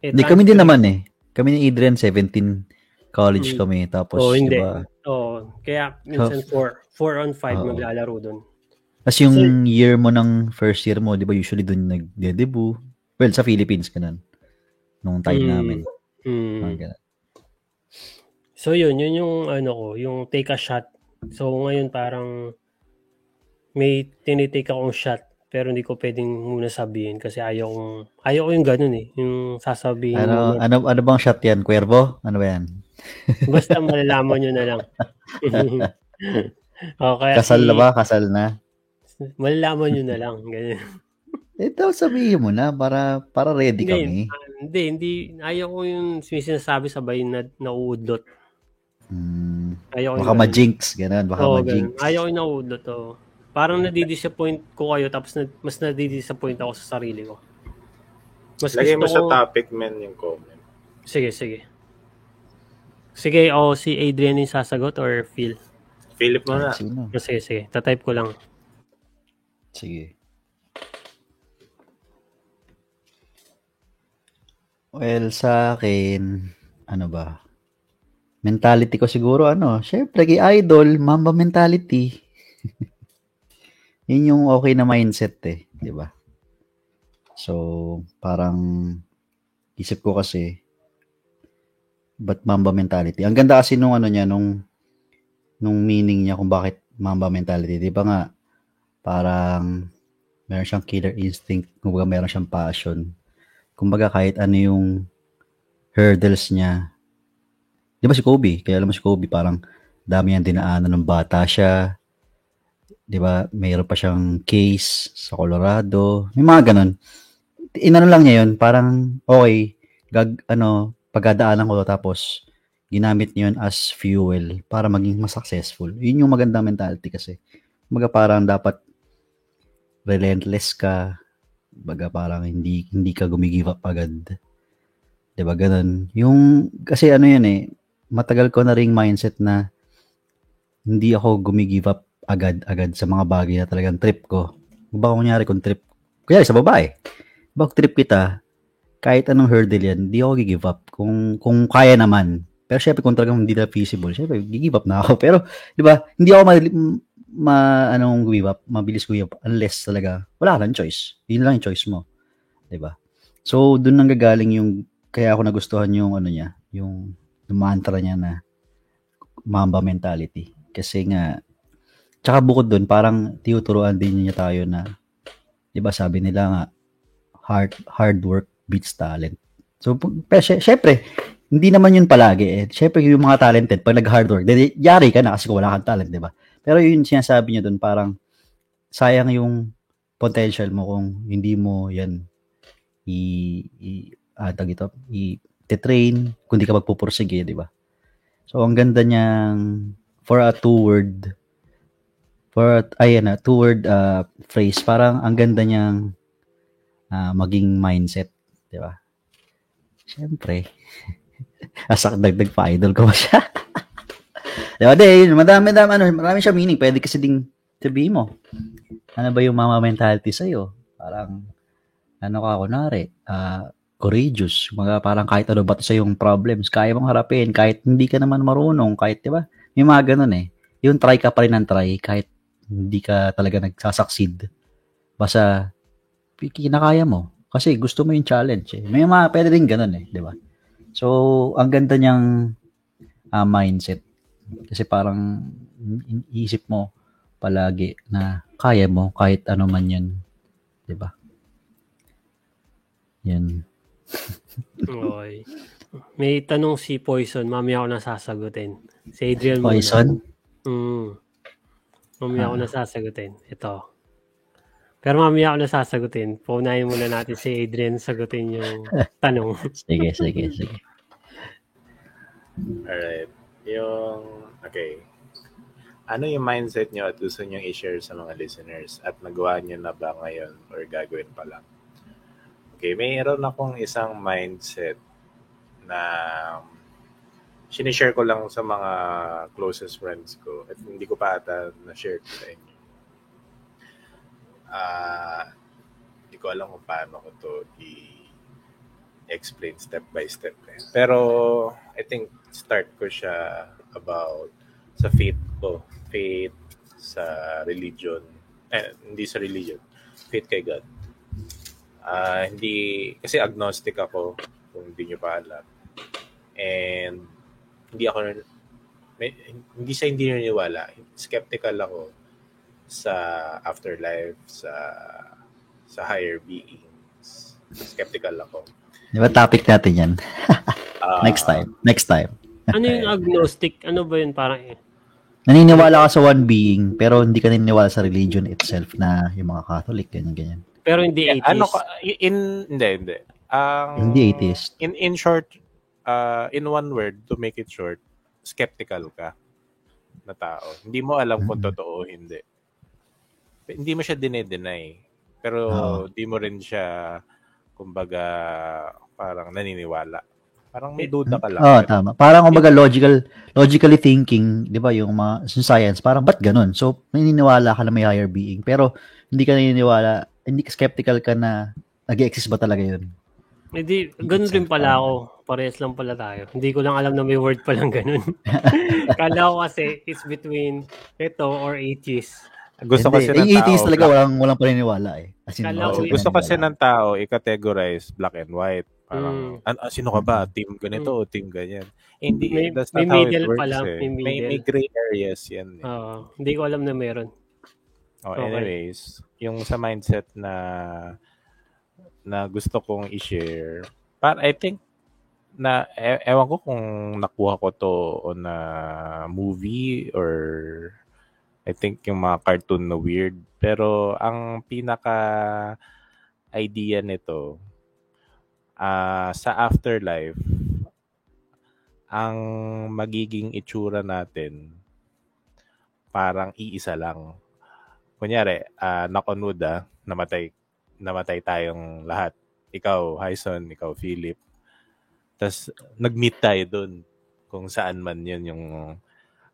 [SPEAKER 2] Eh,
[SPEAKER 1] Hindi, kami din naman eh. Kami ni Adrian, 17 college
[SPEAKER 2] Mm.
[SPEAKER 1] kami. Tapos,
[SPEAKER 2] Oo, hindi.
[SPEAKER 1] diba?
[SPEAKER 2] Oo, kaya minsan 4 4 on 5
[SPEAKER 1] Oo.
[SPEAKER 2] maglalaro doon.
[SPEAKER 1] Tapos yung year mo ng first year mo, di ba usually doon nag-debut? Well, sa Philippines ka nun. Nung time
[SPEAKER 2] Mm.
[SPEAKER 1] namin.
[SPEAKER 2] Mm.
[SPEAKER 1] Mga ganun.
[SPEAKER 2] So yun, yun yung ano ko, yung take a shot. So ngayon parang may tinitake akong shot pero hindi ko pwedeng muna sabihin kasi ayaw kong, ayaw ko yung ganun eh. Yung sasabihin
[SPEAKER 1] Ano,
[SPEAKER 2] mo.
[SPEAKER 1] ano, ano bang shot yan? Cuervo? Ano ba yan?
[SPEAKER 2] Basta malalaman nyo na lang. okay,
[SPEAKER 1] Kasal na ba? Kasal na?
[SPEAKER 2] Malalaman nyo na lang. Ganyan.
[SPEAKER 1] Eh, daw sabihin mo na para para ready
[SPEAKER 2] Hindi,
[SPEAKER 1] kami.
[SPEAKER 2] ah, hindi, hindi. Ayaw ko yung sinasabi sabay na nauudlot.
[SPEAKER 1] Hmm,
[SPEAKER 2] Ayaw ko
[SPEAKER 1] baka
[SPEAKER 2] ganun.
[SPEAKER 1] ma-jinx, ganun. Baka
[SPEAKER 2] Oo,
[SPEAKER 1] ma-jinx.
[SPEAKER 2] ganun. Ayaw ko yung nauudlot. Oh. Parang nadidisappoint ko kayo tapos na, mas nadidisappoint ako sa sarili ko. Mas
[SPEAKER 3] Lagay mo sa
[SPEAKER 2] ko-
[SPEAKER 3] topic, men, yung comment.
[SPEAKER 2] Sige, sige. Sige, o si Adrian yung sasagot or Phil?
[SPEAKER 3] Philip mo na.
[SPEAKER 1] Ah, na.
[SPEAKER 2] Sige, sige. Tatype ko lang.
[SPEAKER 1] Sige. Well, sa akin, ano ba? mentality ko siguro ano, syempre kay idol, mamba mentality. Yun yung okay na mindset eh, di ba? So, parang isip ko kasi ba't mamba mentality? Ang ganda kasi nung ano niya, nung nung meaning niya kung bakit mamba mentality. Di ba nga, parang meron siyang killer instinct, kumbaga meron siyang passion. Kumbaga kahit ano yung hurdles niya, Di ba si Kobe? Kaya alam mo si Kobe, parang dami yan dinaanan ng bata siya. Di ba? Mayroon pa siyang case sa Colorado. May mga ganun. Inano lang niya yun, parang okay, gag, ano, pagdadaanan ko tapos ginamit niyo yun as fuel para maging mas successful. Yun yung magandang mentality kasi. Baga parang dapat relentless ka. Baga parang hindi hindi ka gumigive up agad. 'Di ba ganun? Yung kasi ano yan eh, matagal ko na ring mindset na hindi ako gumigive up agad-agad sa mga bagay na talagang trip ko. Baka kunyari kung trip, kaya sa babae, baka trip kita, kahit anong hurdle yan, hindi ako gigive up. Kung, kung kaya naman. Pero syempre kung talagang hindi na feasible, syempre gigive up na ako. Pero, di ba, hindi ako ma, ma anong up, mabilis up, unless talaga, wala ka lang choice. Yun lang yung choice mo. Di ba? So, doon nang gagaling yung, kaya ako nagustuhan yung ano niya, yung yung mantra niya na mamba mentality. Kasi nga, tsaka bukod doon, parang tinuturuan din niya tayo na, di ba sabi nila nga, hard, hard work beats talent. So, pero syempre, hindi naman yun palagi eh. Syempre, yung mga talented, pag nag-hard work, yari ka na kasi kung wala kang talent, di ba? Pero yun sinasabi niya doon, parang sayang yung potential mo kung hindi mo yan i, i ah, ito, i train kung di ka magpupursige, di ba? So, ang ganda niyang for a two-word for ayan na, two-word uh, phrase, parang ang ganda niyang uh, maging mindset, di ba? Siyempre. Asak dagdag pa idol ko siya? di ba? Di, madami, madami, ano, marami siya meaning. Pwede kasi ding sabihin mo. Ano ba yung mama mentality sa'yo? Parang, ano ka, kunwari, uh, courageous. Mga parang kahit ano ba sa yung problems, kaya mong harapin kahit hindi ka naman marunong, kahit 'di ba? May mga ganun eh. Yung try ka pa rin ng try kahit hindi ka talaga nagsasucceed. Basta kinakaya mo kasi gusto mo yung challenge eh. May mga pwede rin ganun eh, 'di ba? So, ang ganda niyang uh, mindset. Kasi parang iisip mo palagi na kaya mo kahit ano man 'yan, 'di ba? Yan.
[SPEAKER 2] Okay. May tanong si Poison, mamaya ako nasasagutin. Si Adrian
[SPEAKER 1] Poison?
[SPEAKER 2] muna. Mm. Mamaya ah. ako nasasagutin. Ito. Pero mamaya ako nasasagutin. Paunahin muna natin si Adrian sagutin yung tanong.
[SPEAKER 1] sige, sige, sige.
[SPEAKER 3] Alright. Yung, okay. Ano yung mindset nyo at gusto nyo i-share sa mga listeners at nagawa nyo na ba ngayon or gagawin pa lang? Okay, mayroon akong isang mindset na sinishare ko lang sa mga closest friends ko at hindi ko pa ata na-share ko sa inyo. Uh, hindi ko alam kung paano ko to i-explain step by step. Pero I think start ko siya about sa faith ko. Faith sa religion. Eh, hindi sa religion. Faith kay God Uh, hindi, kasi agnostic ako, kung hindi nyo pa alam. And, hindi ako, may, hindi sa hindi naniniwala. Skeptical ako sa afterlife, sa sa higher beings. Skeptical ako.
[SPEAKER 1] Di ba topic natin yan? uh, next time. Next time.
[SPEAKER 2] Ano yung agnostic? Ano ba yun? Parang
[SPEAKER 1] Naniniwala ka sa one being, pero hindi ka naniniwala sa religion itself na yung mga Catholic, ganyan, ganyan.
[SPEAKER 2] Pero hindi yeah,
[SPEAKER 3] Ano ka, in, hindi, hindi. Ang,
[SPEAKER 1] hindi atheist.
[SPEAKER 3] In, in short, uh, in one word, to make it short, skeptical ka na tao. Hindi mo alam kung mm-hmm. totoo o hindi. Hindi mo siya dinedeny. Pero oh. di mo rin siya, kumbaga, parang naniniwala. Parang may duda ka lang.
[SPEAKER 1] Oo, oh, tama. Parang kumbaga logical, logically thinking, 'di ba, yung mga yung science, parang ba't ganun? So, naniniwala ka na may higher being, pero hindi ka naniniwala hindi ka skeptical ka na nag-exist ba talaga yun?
[SPEAKER 2] Hindi, ganun rin pala ako. Parehas lang pala tayo. Hindi ko lang alam na may word palang ganun. Kala ko kasi it's between ito or atheist.
[SPEAKER 3] Gusto
[SPEAKER 1] Hindi,
[SPEAKER 3] kasi ng
[SPEAKER 1] yung 80s
[SPEAKER 3] tao,
[SPEAKER 1] talaga
[SPEAKER 3] black-
[SPEAKER 1] walang walang paniniwala eh. As in,
[SPEAKER 2] Kala
[SPEAKER 3] gusto kasi ng tao i-categorize black and white. Parang,
[SPEAKER 2] Mm.
[SPEAKER 3] an- ah, sino ka ba? Team ganito o team ganyan? Hindi,
[SPEAKER 2] May-
[SPEAKER 3] that's
[SPEAKER 2] may
[SPEAKER 3] not how it works
[SPEAKER 2] pala,
[SPEAKER 3] eh.
[SPEAKER 2] may
[SPEAKER 3] May, may gray areas yan. Eh.
[SPEAKER 2] Oo. hindi ko alam na meron.
[SPEAKER 3] Oh,
[SPEAKER 2] Okay.
[SPEAKER 3] anyways, yung sa mindset na na gusto kong i-share, para I think na e- ewan ko kung nakuha ko to on a movie or I think yung mga cartoon na weird. Pero ang pinaka idea nito ah sa afterlife ang magiging itsura natin parang iisa lang. Kunyari, ah knock on wood ah, namatay, namatay tayong lahat. Ikaw, Hyson, ikaw, Philip. Tapos, nag-meet tayo doon kung saan man yun yung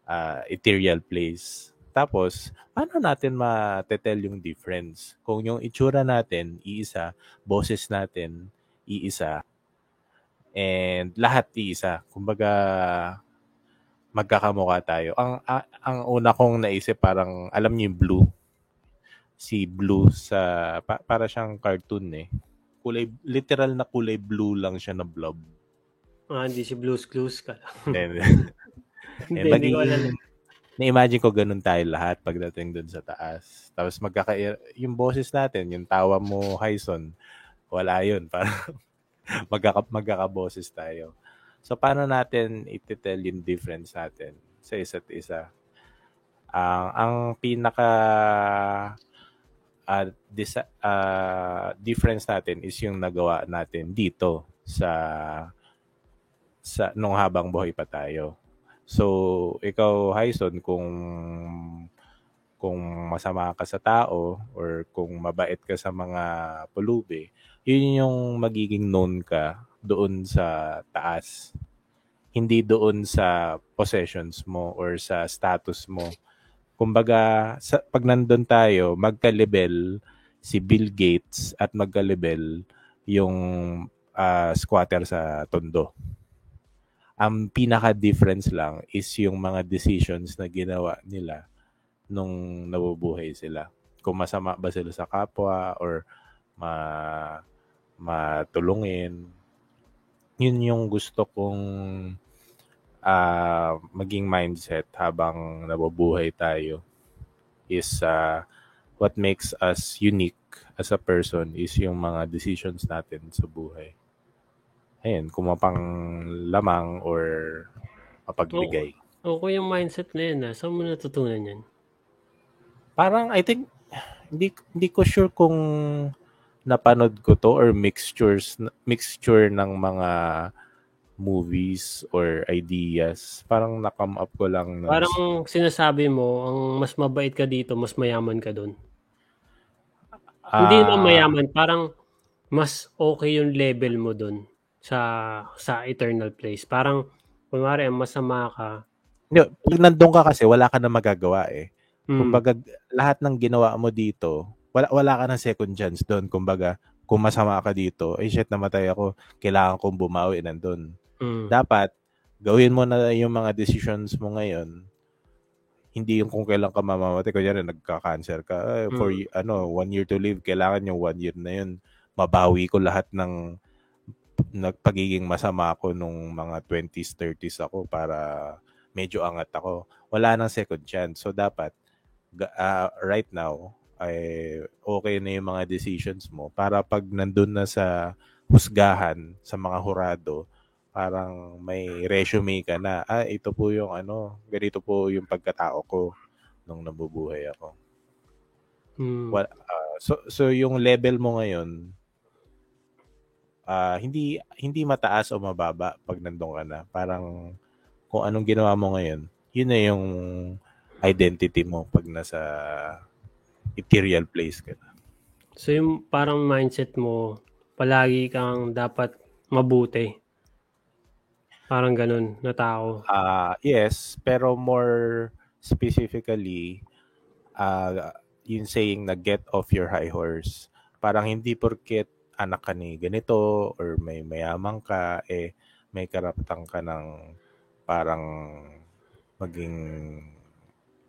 [SPEAKER 3] ah, ethereal place. Tapos, paano natin matetel yung difference? Kung yung itsura natin, iisa, boses natin, iisa, and lahat iisa. Kumbaga, magkakamukha tayo. Ang a- ang una kong naisip parang alam niyo yung Blue. Si Blue sa pa- para siyang cartoon eh. Kulay literal na kulay blue lang siya na blob.
[SPEAKER 2] Ah, hindi si Blues Clues ka.
[SPEAKER 3] Then,
[SPEAKER 2] hindi,
[SPEAKER 3] eh,
[SPEAKER 2] hindi ko alam.
[SPEAKER 3] magiging- na-imagine ko ganun tayo lahat pagdating dun sa taas. Tapos magkaka yung boses natin, yung tawa mo, Hyson, wala yun. Parang magkaka magkakaboses tayo. So, paano natin ititel yung difference natin sa isa't isa? Ang ang pinaka ah, dis- ah, difference natin is yung nagawa natin dito sa sa nung habang buhay pa tayo. So, ikaw, Hyson, kung kung masama ka sa tao or kung mabait ka sa mga pulubi, yun yung magiging known ka doon sa taas. Hindi doon sa possessions mo or sa status mo. Kumbaga, sa, pag nandun tayo, magka-level si Bill Gates at magka-level yung ah, squatter sa tondo. Ang pinaka-difference lang is yung mga decisions na ginawa nila nung nabubuhay sila. Kung masama ba sila sa kapwa or ma matulungin. Yun yung gusto kong ah, maging mindset habang nabubuhay tayo is ah, what makes us unique as a person is yung mga decisions natin sa buhay. Ayun, kung mapang lamang or mapagbigay.
[SPEAKER 2] Okay yung mindset na yun. Ah. Saan mo natutunan yan?
[SPEAKER 3] Parang I think hindi hindi ko sure kung napanood ko to or mixtures mixture ng mga movies or ideas. Parang na-come up ko lang na
[SPEAKER 2] Parang sinasabi mo, ang mas mabait ka dito, mas mayaman ka doon. Hindi
[SPEAKER 3] Ah,
[SPEAKER 2] naman mayaman, parang mas okay yung level mo doon sa sa eternal place. Parang kunwari masama ka.
[SPEAKER 3] hindi, pag nandun ka kasi wala ka na magagawa eh.
[SPEAKER 2] hmm,
[SPEAKER 3] Kumbaga lahat ng ginawa mo dito, wala wala ka ng second chance doon. Kumbaga kung masama ka dito, ay shit namatay ako, kailangan kong bumawi nandun.
[SPEAKER 2] hmm,
[SPEAKER 3] dapat gawin mo na yung mga decisions mo ngayon. Hindi yung kung kailan ka mamamatay. Kunyari, nagka-cancer ka. eh, for
[SPEAKER 2] Mm.
[SPEAKER 3] y- ano, one year to live. Kailangan yung one year na yun. Mabawi ko lahat ng nagpagiging masama ako nung mga 20s, 30s ako para medyo angat ako. Wala nang second chance. So, dapat ah, right now, ay okay na yung mga decisions mo para pag nandun na sa husgahan sa mga hurado, parang may resume ka na, ah, ito po yung ano, ganito po yung pagkatao ko nung nabubuhay ako.
[SPEAKER 2] hmm.
[SPEAKER 3] Wa- ah, so, so yung level mo ngayon, ah, hindi hindi mataas o mababa pag nandun ka na. Parang kung anong ginawa mo ngayon, yun na yung identity mo pag nasa ethereal place ka na.
[SPEAKER 2] So yung parang mindset mo, palagi kang dapat mabuti. Parang ganun na tao.
[SPEAKER 3] Ah, yes, pero more specifically, ah, yung saying na get off your high horse. Parang hindi porket anak ka ni ganito or may mayamang ka, eh may karapatan ka ng parang maging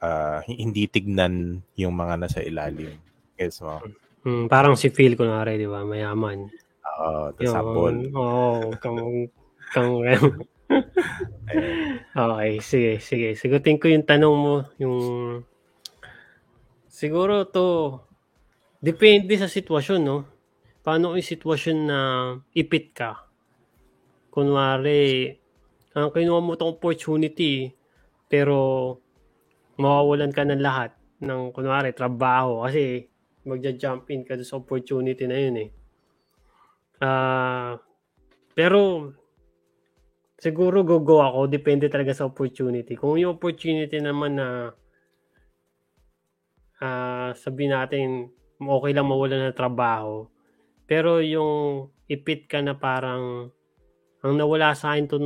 [SPEAKER 3] ah, hindi tignan yung mga nasa ilalim. Gets mo?
[SPEAKER 2] Hmm, parang si Phil, kunwari, di ba? Mayaman.
[SPEAKER 3] Oo,
[SPEAKER 2] Yun.
[SPEAKER 3] tasabol.
[SPEAKER 2] Oo, kang, kang,
[SPEAKER 3] Ayun.
[SPEAKER 2] okay, sige, sige. Sigutin ko yung tanong mo, yung, siguro to, depende sa sitwasyon, no? Paano yung sitwasyon na ipit ka? Kunwari, ang kinuha mo itong opportunity, pero mawawalan ka ng lahat ng, kunwari, trabaho. Kasi, magja-jump in ka sa opportunity na yun eh. Ah, pero siguro go-go ako, depende talaga sa opportunity. Kung yung opportunity naman na ah sabi natin okay lang mawala ng trabaho, pero yung ipit ka na parang ang nawala sa akin to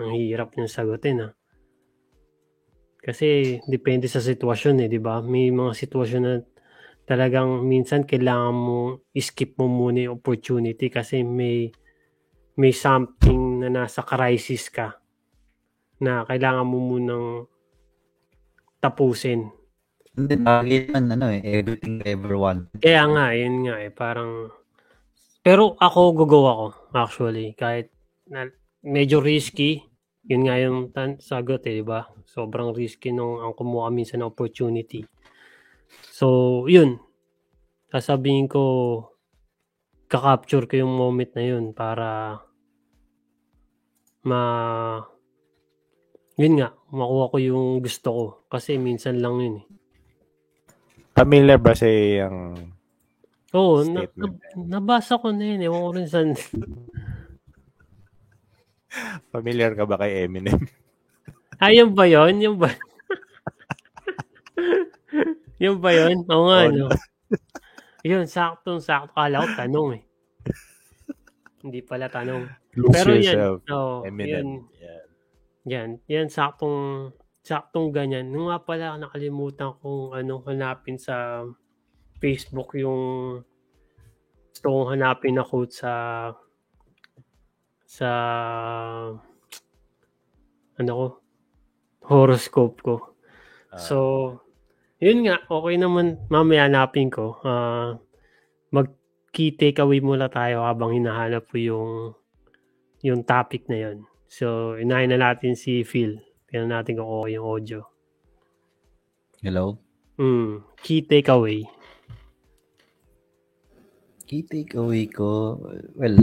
[SPEAKER 2] ang hirap niyang sagutin ah. Kasi depende sa sitwasyon eh, 'di ba? May mga sitwasyon na talagang minsan kailangan mo skip mo muna yung opportunity kasi may may something na nasa crisis ka na kailangan mo munang tapusin.
[SPEAKER 1] Hindi, lagi naman, ano eh, everything ever want.
[SPEAKER 2] Kaya nga, yun nga eh, parang... Pero ako, gugo ako, actually. Kahit na, medyo risky, yun nga yung tan- sagot eh, di ba? Sobrang risky nung ang kumuha minsan ng opportunity. So, yun. Sasabihin ko, kakapture ko yung moment na yun para ma yun nga, makuha ko yung gusto ko. Kasi minsan lang yun eh.
[SPEAKER 3] Familiar ba sa yung
[SPEAKER 2] Oo, na, na- nabasa ko na yun. Ewan ko rin saan.
[SPEAKER 3] familiar ka ba kay Eminem?
[SPEAKER 2] Ayun ba yun? Yung ba? yung ba yun? Oo nga,
[SPEAKER 3] Oo,
[SPEAKER 2] no? Yun, saktong-sakto. Kala ko tanong eh. Hindi pala tanong.
[SPEAKER 3] Lose
[SPEAKER 2] Pero yan,
[SPEAKER 3] yourself.
[SPEAKER 2] oh, yan,
[SPEAKER 3] Eminem. Yan.
[SPEAKER 2] yan, yan, saktong, saktong ganyan. Nung nga pala, nakalimutan kong ano, hanapin sa Facebook yung gusto kong hanapin na quote sa sa ano ko horoscope ko.
[SPEAKER 3] Ah,
[SPEAKER 2] So, yun nga, okay naman, mamaya hanapin ko. Ah, mag key takeaway muna tayo habang hinahanap ko yung yung topic na yun. So, inahin na natin si Phil. Tingnan natin kung okay yung audio.
[SPEAKER 1] Hello?
[SPEAKER 2] Hmm, key takeaway.
[SPEAKER 1] Key takeaway ko, well,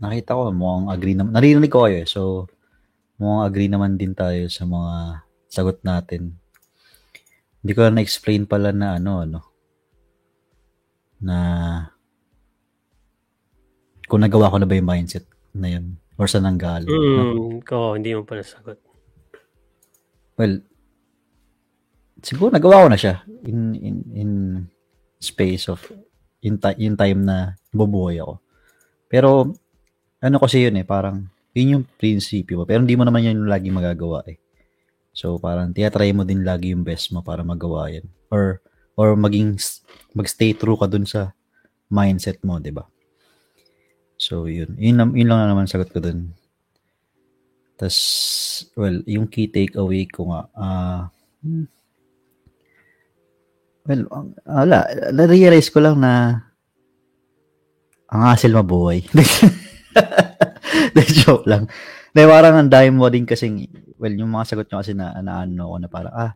[SPEAKER 1] nakita ko, mukhang agree naman. Narinig ko kayo eh, so mukhang agree naman din tayo sa mga sagot natin. Hindi ko na na-explain pala na ano, ano, na kung nagawa ko na ba yung mindset na yun or saan nanggaling. no?
[SPEAKER 2] Hmm, ko, hindi mo pa nasagot.
[SPEAKER 1] Well, siguro nagawa ko na siya in in in space of in, ti- in time na bubuhay ako. Pero ano kasi yun eh, parang yun yung prinsipyo mo. Pero hindi mo naman yun lagi magagawa eh. So parang tiyatry mo din lagi yung best mo para magawa yan. Or or maging magstay true ka dun sa mindset mo, 'di ba? So yun, yun, yun lang naman sagot ko dun. Tas, well, yung key takeaway ko nga, ah, hmm. well, wala, na-realize ko lang na ang hassle mabuhay. De, joke lang. De, parang ang dami mo din kasing, well, yung mga sagot nyo kasi na, na ano ko na parang, ah,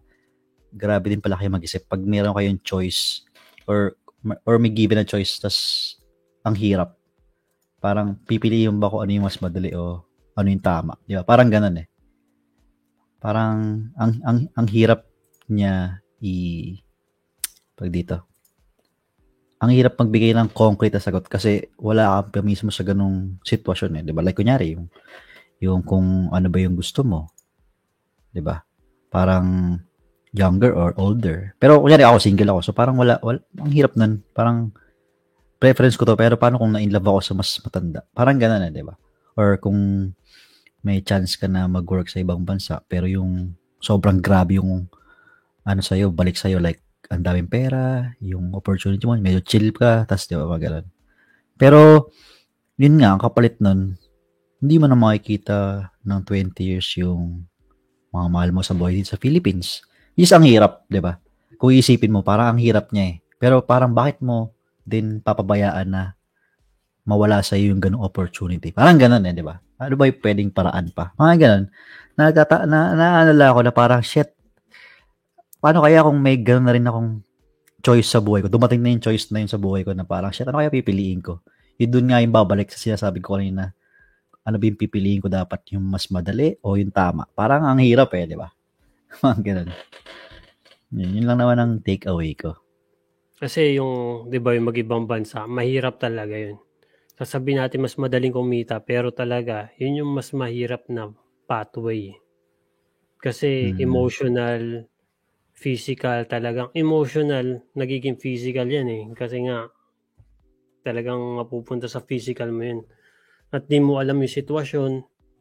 [SPEAKER 1] grabe din pala kayo mag-isip. Pag meron kayong choice, or, or may given na choice, tas ang hirap. Parang pipiliin ba ko ano yung mas madali o ano yung tama. Di ba? Parang ganun eh. Parang ang ang ang hirap niya i pag dito. Ang hirap magbigay ng concrete na sagot kasi wala ka pa mismo sa ganung sitwasyon eh, 'di ba? Like kunyari yung yung kung ano ba yung gusto mo. 'Di ba? Parang younger or older. Pero kunyari ako single ako, so parang wala, wala ang hirap nun. Parang preference ko to pero paano kung na-in love ako sa mas matanda? Parang ganun eh, 'di ba? Or kung may chance ka na mag-work sa ibang bansa pero yung sobrang grabe yung ano sa'yo, balik sa'yo like ang daming pera, yung opportunity mo, medyo chill ka, tas di ba mga ganun. Pero, yun nga, ang kapalit nun, hindi mo na makikita ng 20 years yung mga mahal mo sa buhay dito sa Philippines. Yes, ang hirap, di ba? Kung isipin mo, parang ang hirap niya eh. Pero parang bakit mo din papabayaan na mawala sa iyo yung ganung opportunity? Parang ganun eh, di ba? Ano ba yung pwedeng paraan pa? Mga ganun. Nagtata na, naalala ko na parang, shit, paano kaya kung may ganun na rin akong choice sa buhay ko? Dumating na yung choice na yun sa buhay ko na parang, shit, ano kaya pipiliin ko? Yun dun nga yung babalik sa sinasabi ko kanina, ano ba yung pipiliin ko dapat? Yung mas madali o yung tama? Parang ang hirap eh, di ba? Mga ganun. Yun, yun lang naman ang take away ko.
[SPEAKER 2] Kasi yung, di ba, yung mag-ibang bansa, mahirap talaga yun. Sasabihin natin mas madaling kumita, pero talaga, yun yung mas mahirap na pathway. Kasi
[SPEAKER 1] Mm.
[SPEAKER 2] emotional, physical, talagang emotional, nagiging physical yan eh. Kasi nga, talagang mapupunta sa physical mo yun. At di mo alam yung sitwasyon,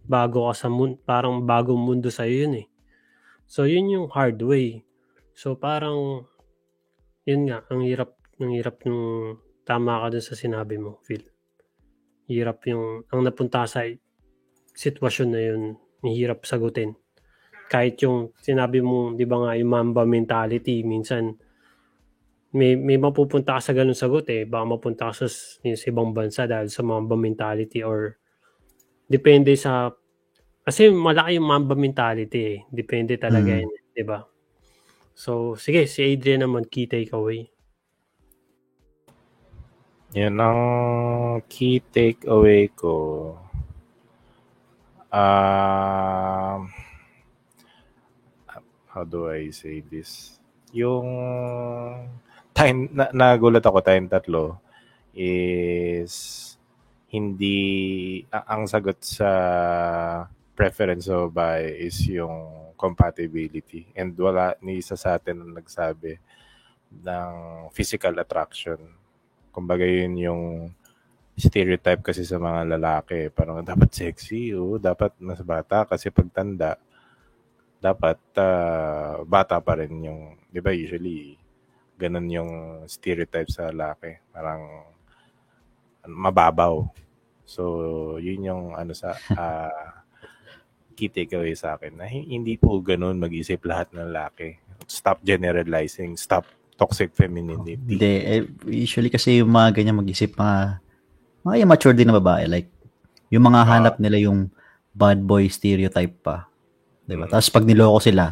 [SPEAKER 2] bago ka sa mundo, parang bagong mundo sa yun eh. So, yun yung hard way. So, parang, yun nga, ang hirap, ang hirap nung tama ka dun sa sinabi mo, Phil. Hirap yung, ang napunta sa sitwasyon na yun, hirap sagutin. Kahit yung sinabi mo, di ba nga, yung mamba mentality, minsan, may, may mapupunta ka sa ganun sagot eh. Baka mapunta ka sa, sa ibang bansa dahil sa mamba mentality or depende sa kasi malaki yung mamba mentality eh. Depende talaga
[SPEAKER 1] Mm.
[SPEAKER 2] yun, eh, di ba? So, sige, si Adrian naman, key takeaway.
[SPEAKER 3] Yan ang key takeaway ko. Um, how do I say this? Yung time, na, nagulat ako time tatlo is hindi, ang sagot sa preference o by is yung compatibility. And wala ni isa sa atin ang nagsabi ng physical attraction. Kumbaga yun yung stereotype kasi sa mga lalaki. Parang dapat sexy, o dapat mas bata kasi pagtanda, dapat ah, bata pa rin yung, di ba usually, ganun yung stereotype sa lalaki. Parang mababaw. So, yun yung ano sa ah, key takeaway sa akin na hi- hindi po ganun mag-isip lahat ng lalaki. Stop generalizing, stop toxic femininity.
[SPEAKER 1] Hindi, eh, usually kasi yung mga ganyan mag-isip, mga, mga immature din na babae. Like, yung mga
[SPEAKER 3] Ah.
[SPEAKER 1] hanap nila yung bad boy stereotype pa. Diba?
[SPEAKER 3] Mm.
[SPEAKER 1] Tapos pag niloko sila,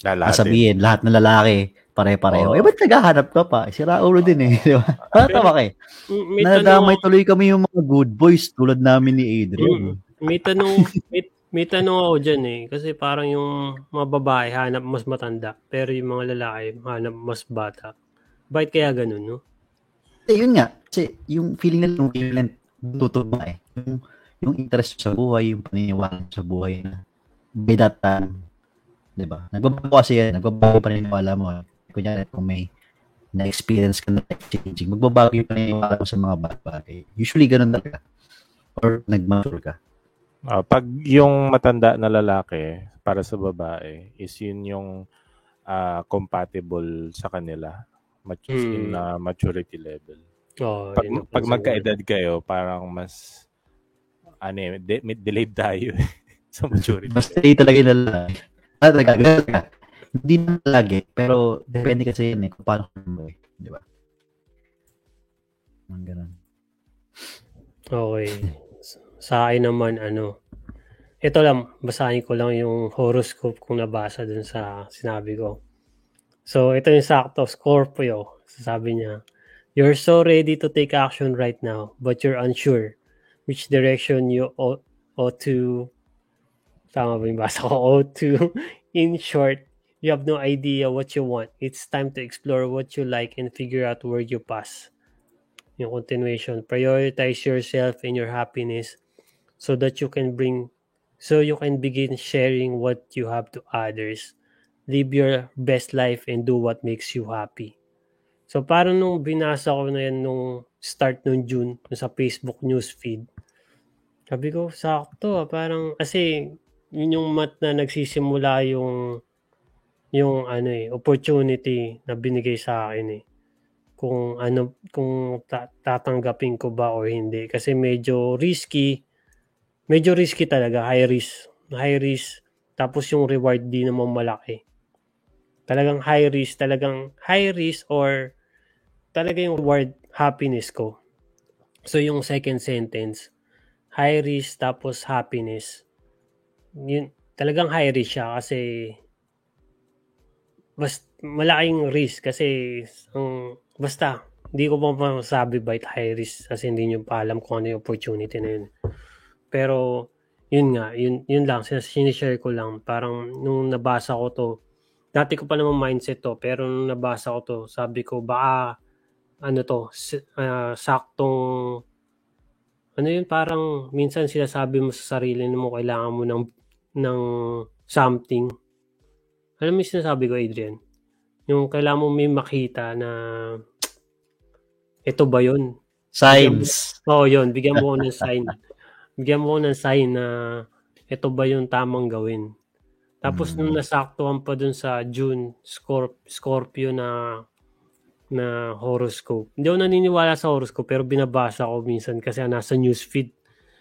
[SPEAKER 3] Lalatin.
[SPEAKER 1] sasabihin, lahat ng lalaki, pare-pareho.
[SPEAKER 3] Oo.
[SPEAKER 1] Eh, ba't naghahanap ka pa? Sira ulo din eh. Di ba? Parang tama ka eh.
[SPEAKER 2] May
[SPEAKER 1] Nadamay tuloy kami yung mga good boys tulad namin ni Adrian.
[SPEAKER 2] Mm. may tanong, may, may tanong ako dyan eh. Kasi parang yung mga babae hanap mas matanda, pero yung mga lalaki hanap mas bata. Bakit kaya ganun, no?
[SPEAKER 1] Eh, yun nga. Kasi yung feeling nila yung wavelength tutugma eh. Yung, yung interest sa buhay, yung paniniwala sa buhay na by that time, di ba? Nagbabago kasi yan. Nagbabago yung paniniwala mo. Kunyari, kung may na-experience ka na life-changing, magbabago yung paniniwala mo sa mga bagay. Usually, ganun talaga. Or nag-mature ka.
[SPEAKER 3] Ah, pag yung matanda na lalaki para sa babae is yun yung ah, compatible sa kanila mat- in
[SPEAKER 2] Hmm.
[SPEAKER 3] ah, maturity level.
[SPEAKER 2] Oh,
[SPEAKER 3] Pag, pag magkaedad kayo, parang mas ano eh, de- delayed tayo eh, sa maturity.
[SPEAKER 1] Mas stay talaga yung lalaki. Ah, talaga, talaga. Hindi na lagi, pero depende kasi yun eh, kung paano ka mo eh. Di ba? Ang ganun.
[SPEAKER 2] Okay. Sa akin naman, ano, ito lang, basahin ko lang yung horoscope kung nabasa dun sa sinabi ko. So, ito yung sakto, Scorpio. Sabi niya, You're so ready to take action right now, but you're unsure which direction you ought, ought to, tama ba yung basa ko, ought to. In short, you have no idea what you want. It's time to explore what you like and figure out where you pass yung continuation prioritize yourself and your happiness so that you can bring so you can begin sharing what you have to others live your best life and do what makes you happy so parang nung binasa ko na yan nung start nung June sa Facebook news feed sabi ko sakto ah, parang kasi yun yung mat na nagsisimula yung yung ano eh opportunity na binigay sa akin eh. Kung ano kung ta- tatanggapin ko ba or hindi. Kasi medyo risky medyo risky talaga high risk high risk. Tapos yung reward di naman malaki. Talagang high risk talagang high risk or talaga yung reward happiness ko. So yung second sentence high risk tapos happiness yun talagang high risk siya kasi bas malaking risk kasi ang basta hindi ko pa masabi ba high risk kasi hindi nyo pa alam kung ano yung opportunity na yun. Pero yun nga, yun, yun lang, sinishare ko lang. Parang nung nabasa ko to, dati ko pa naman mindset to, pero nung nabasa ko to, sabi ko baka ano to, uh, saktong ano yun, parang minsan sinasabi mo sa sarili mo kailangan mo ng ng something. Alam mo yung sinasabi ko, Adrian? Yung kailangan mo may makita na ito ba yun?
[SPEAKER 1] Signs.
[SPEAKER 2] Oo, oh, yun. Bigyan mo ko ng sign. Bigyan mo ko ng sign na ito ba yung tamang gawin. Tapos mm. nung nasaktuhan pa dun sa June Scorp- Scorpio na na horoscope. Hindi ako naniniwala sa horoscope pero binabasa ko minsan kasi nasa newsfeed.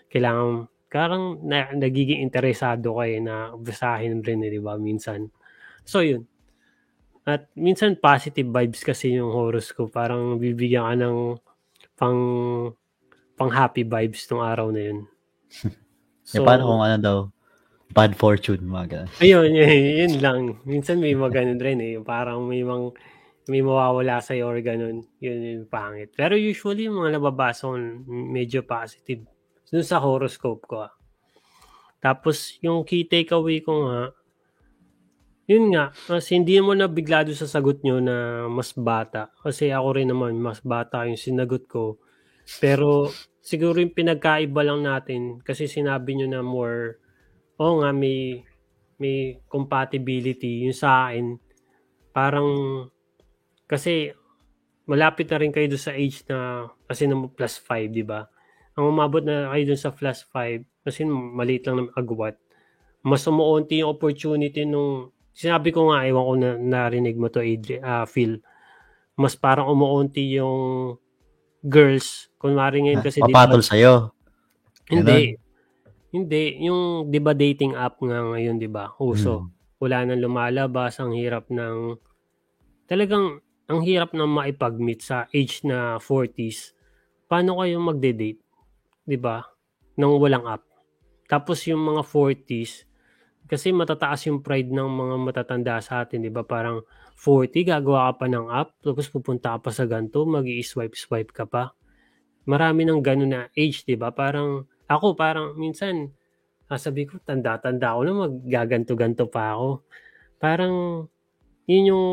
[SPEAKER 2] Kailangan, karang na, nagiging interesado ka eh na basahin rin eh, di ba, minsan. So yun, at minsan positive vibes kasi yung horoscope. Parang bibigyan ka ng pang pang happy vibes tong araw na yun.
[SPEAKER 1] So, eh, paano kung ano daw? Bad fortune, mga ganun.
[SPEAKER 2] Ayun, yun, yun lang. Minsan may mga ganun rin eh. Parang may mga may mawawala sa or ganun. Yun yung pangit. Pero usually, yung mga nababasa medyo positive. Dun sa horoscope ko. Ah. Tapos, yung key takeaway ko nga, yun nga, kasi hindi mo na biglado sa sagot nyo na mas bata. Kasi ako rin naman, mas bata yung sinagot ko. Pero siguro yung pinagkaiba lang natin, kasi sinabi nyo na more, oo oh nga, may, may compatibility. Yung sa akin, parang, kasi malapit na rin kayo doon sa age na, kasi na plus 5, di ba? Ang umabot na kayo doon sa plus 5, kasi maliit lang ng agwat, mas umuunti yung opportunity nung sinabi ko nga, ewan ko na narinig mo to, Adrian, uh, Phil, mas parang umuunti yung girls. Kunwari ngayon kasi...
[SPEAKER 1] Papatol diba, sa'yo.
[SPEAKER 2] Hindi. Ganun. Hindi. Yung, di ba, dating app nga ngayon, di ba? Uso. Hmm. Wala nang lumalabas. Ang hirap ng... Talagang, ang hirap na maipag-meet sa age na 40s. Paano kayo magde-date? Di ba? Nang walang app. Tapos yung mga 40s, kasi matataas yung pride ng mga matatanda sa atin, di ba? Parang 40, gagawa ka pa ng app, tapos pupunta ka pa sa ganito, mag swipe ka pa. Marami ng gano'n na age, di ba? Parang, ako parang minsan, sabi ko, tanda-tanda ako na maggaganto-ganto pa ako. Parang, yun yung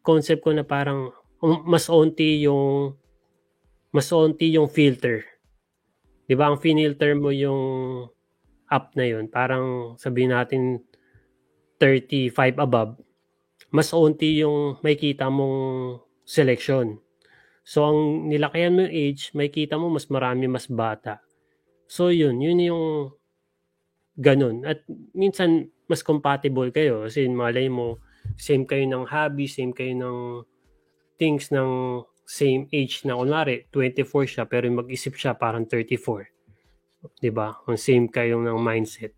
[SPEAKER 2] concept ko na parang, um, mas onti yung, mas onti yung filter. Di ba? Ang finilter mo yung up na yun, parang sabihin natin 35 above, mas unti yung may kita mong selection. So, ang nilakayan mo yung age, may kita mo mas marami, mas bata. So, yun. Yun yung ganun. At minsan, mas compatible kayo. Kasi malay mo, same kayo ng hobby, same kayo ng things ng same age na kunwari, 24 siya, pero mag-isip siya parang 34. 'di ba? Ang same kayo ng mindset.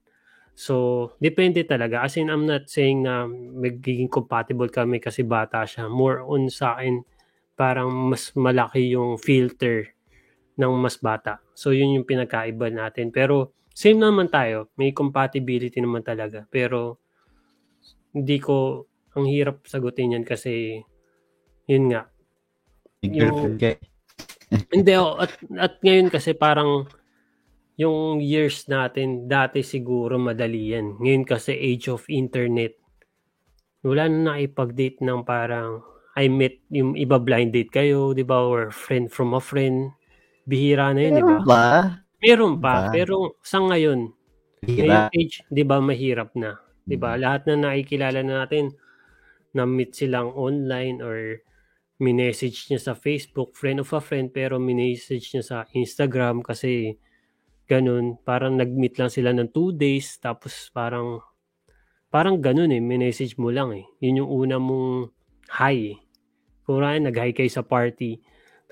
[SPEAKER 2] So, depende talaga. As in, I'm not saying na magiging compatible kami kasi bata siya. More on sa akin, parang mas malaki yung filter ng mas bata. So, yun yung pinagkaiba natin. Pero, same naman tayo. May compatibility naman talaga. Pero, hindi ko, ang hirap sagutin yan kasi, yun nga.
[SPEAKER 1] Yung,
[SPEAKER 2] hindi, oh, at, at ngayon kasi parang, yung years natin, dati siguro madali yan. Ngayon kasi age of internet, wala na nakipag-date ng parang I met yung iba blind date kayo, di ba? Or friend from a friend. Bihira na yun, di ba?
[SPEAKER 1] ba?
[SPEAKER 2] Meron pa. Ba? Pero sa ngayon, ngayon age, di ba, mahirap na. Di ba? Hmm. Lahat na nakikilala na natin, na-meet silang online or minessage niya sa Facebook, friend of a friend, pero minessage niya sa Instagram kasi ganun, parang nag-meet lang sila ng two days, tapos parang, parang ganun eh, message mo lang eh. Yun yung una mong hi eh. Kung nag-hi kayo sa party,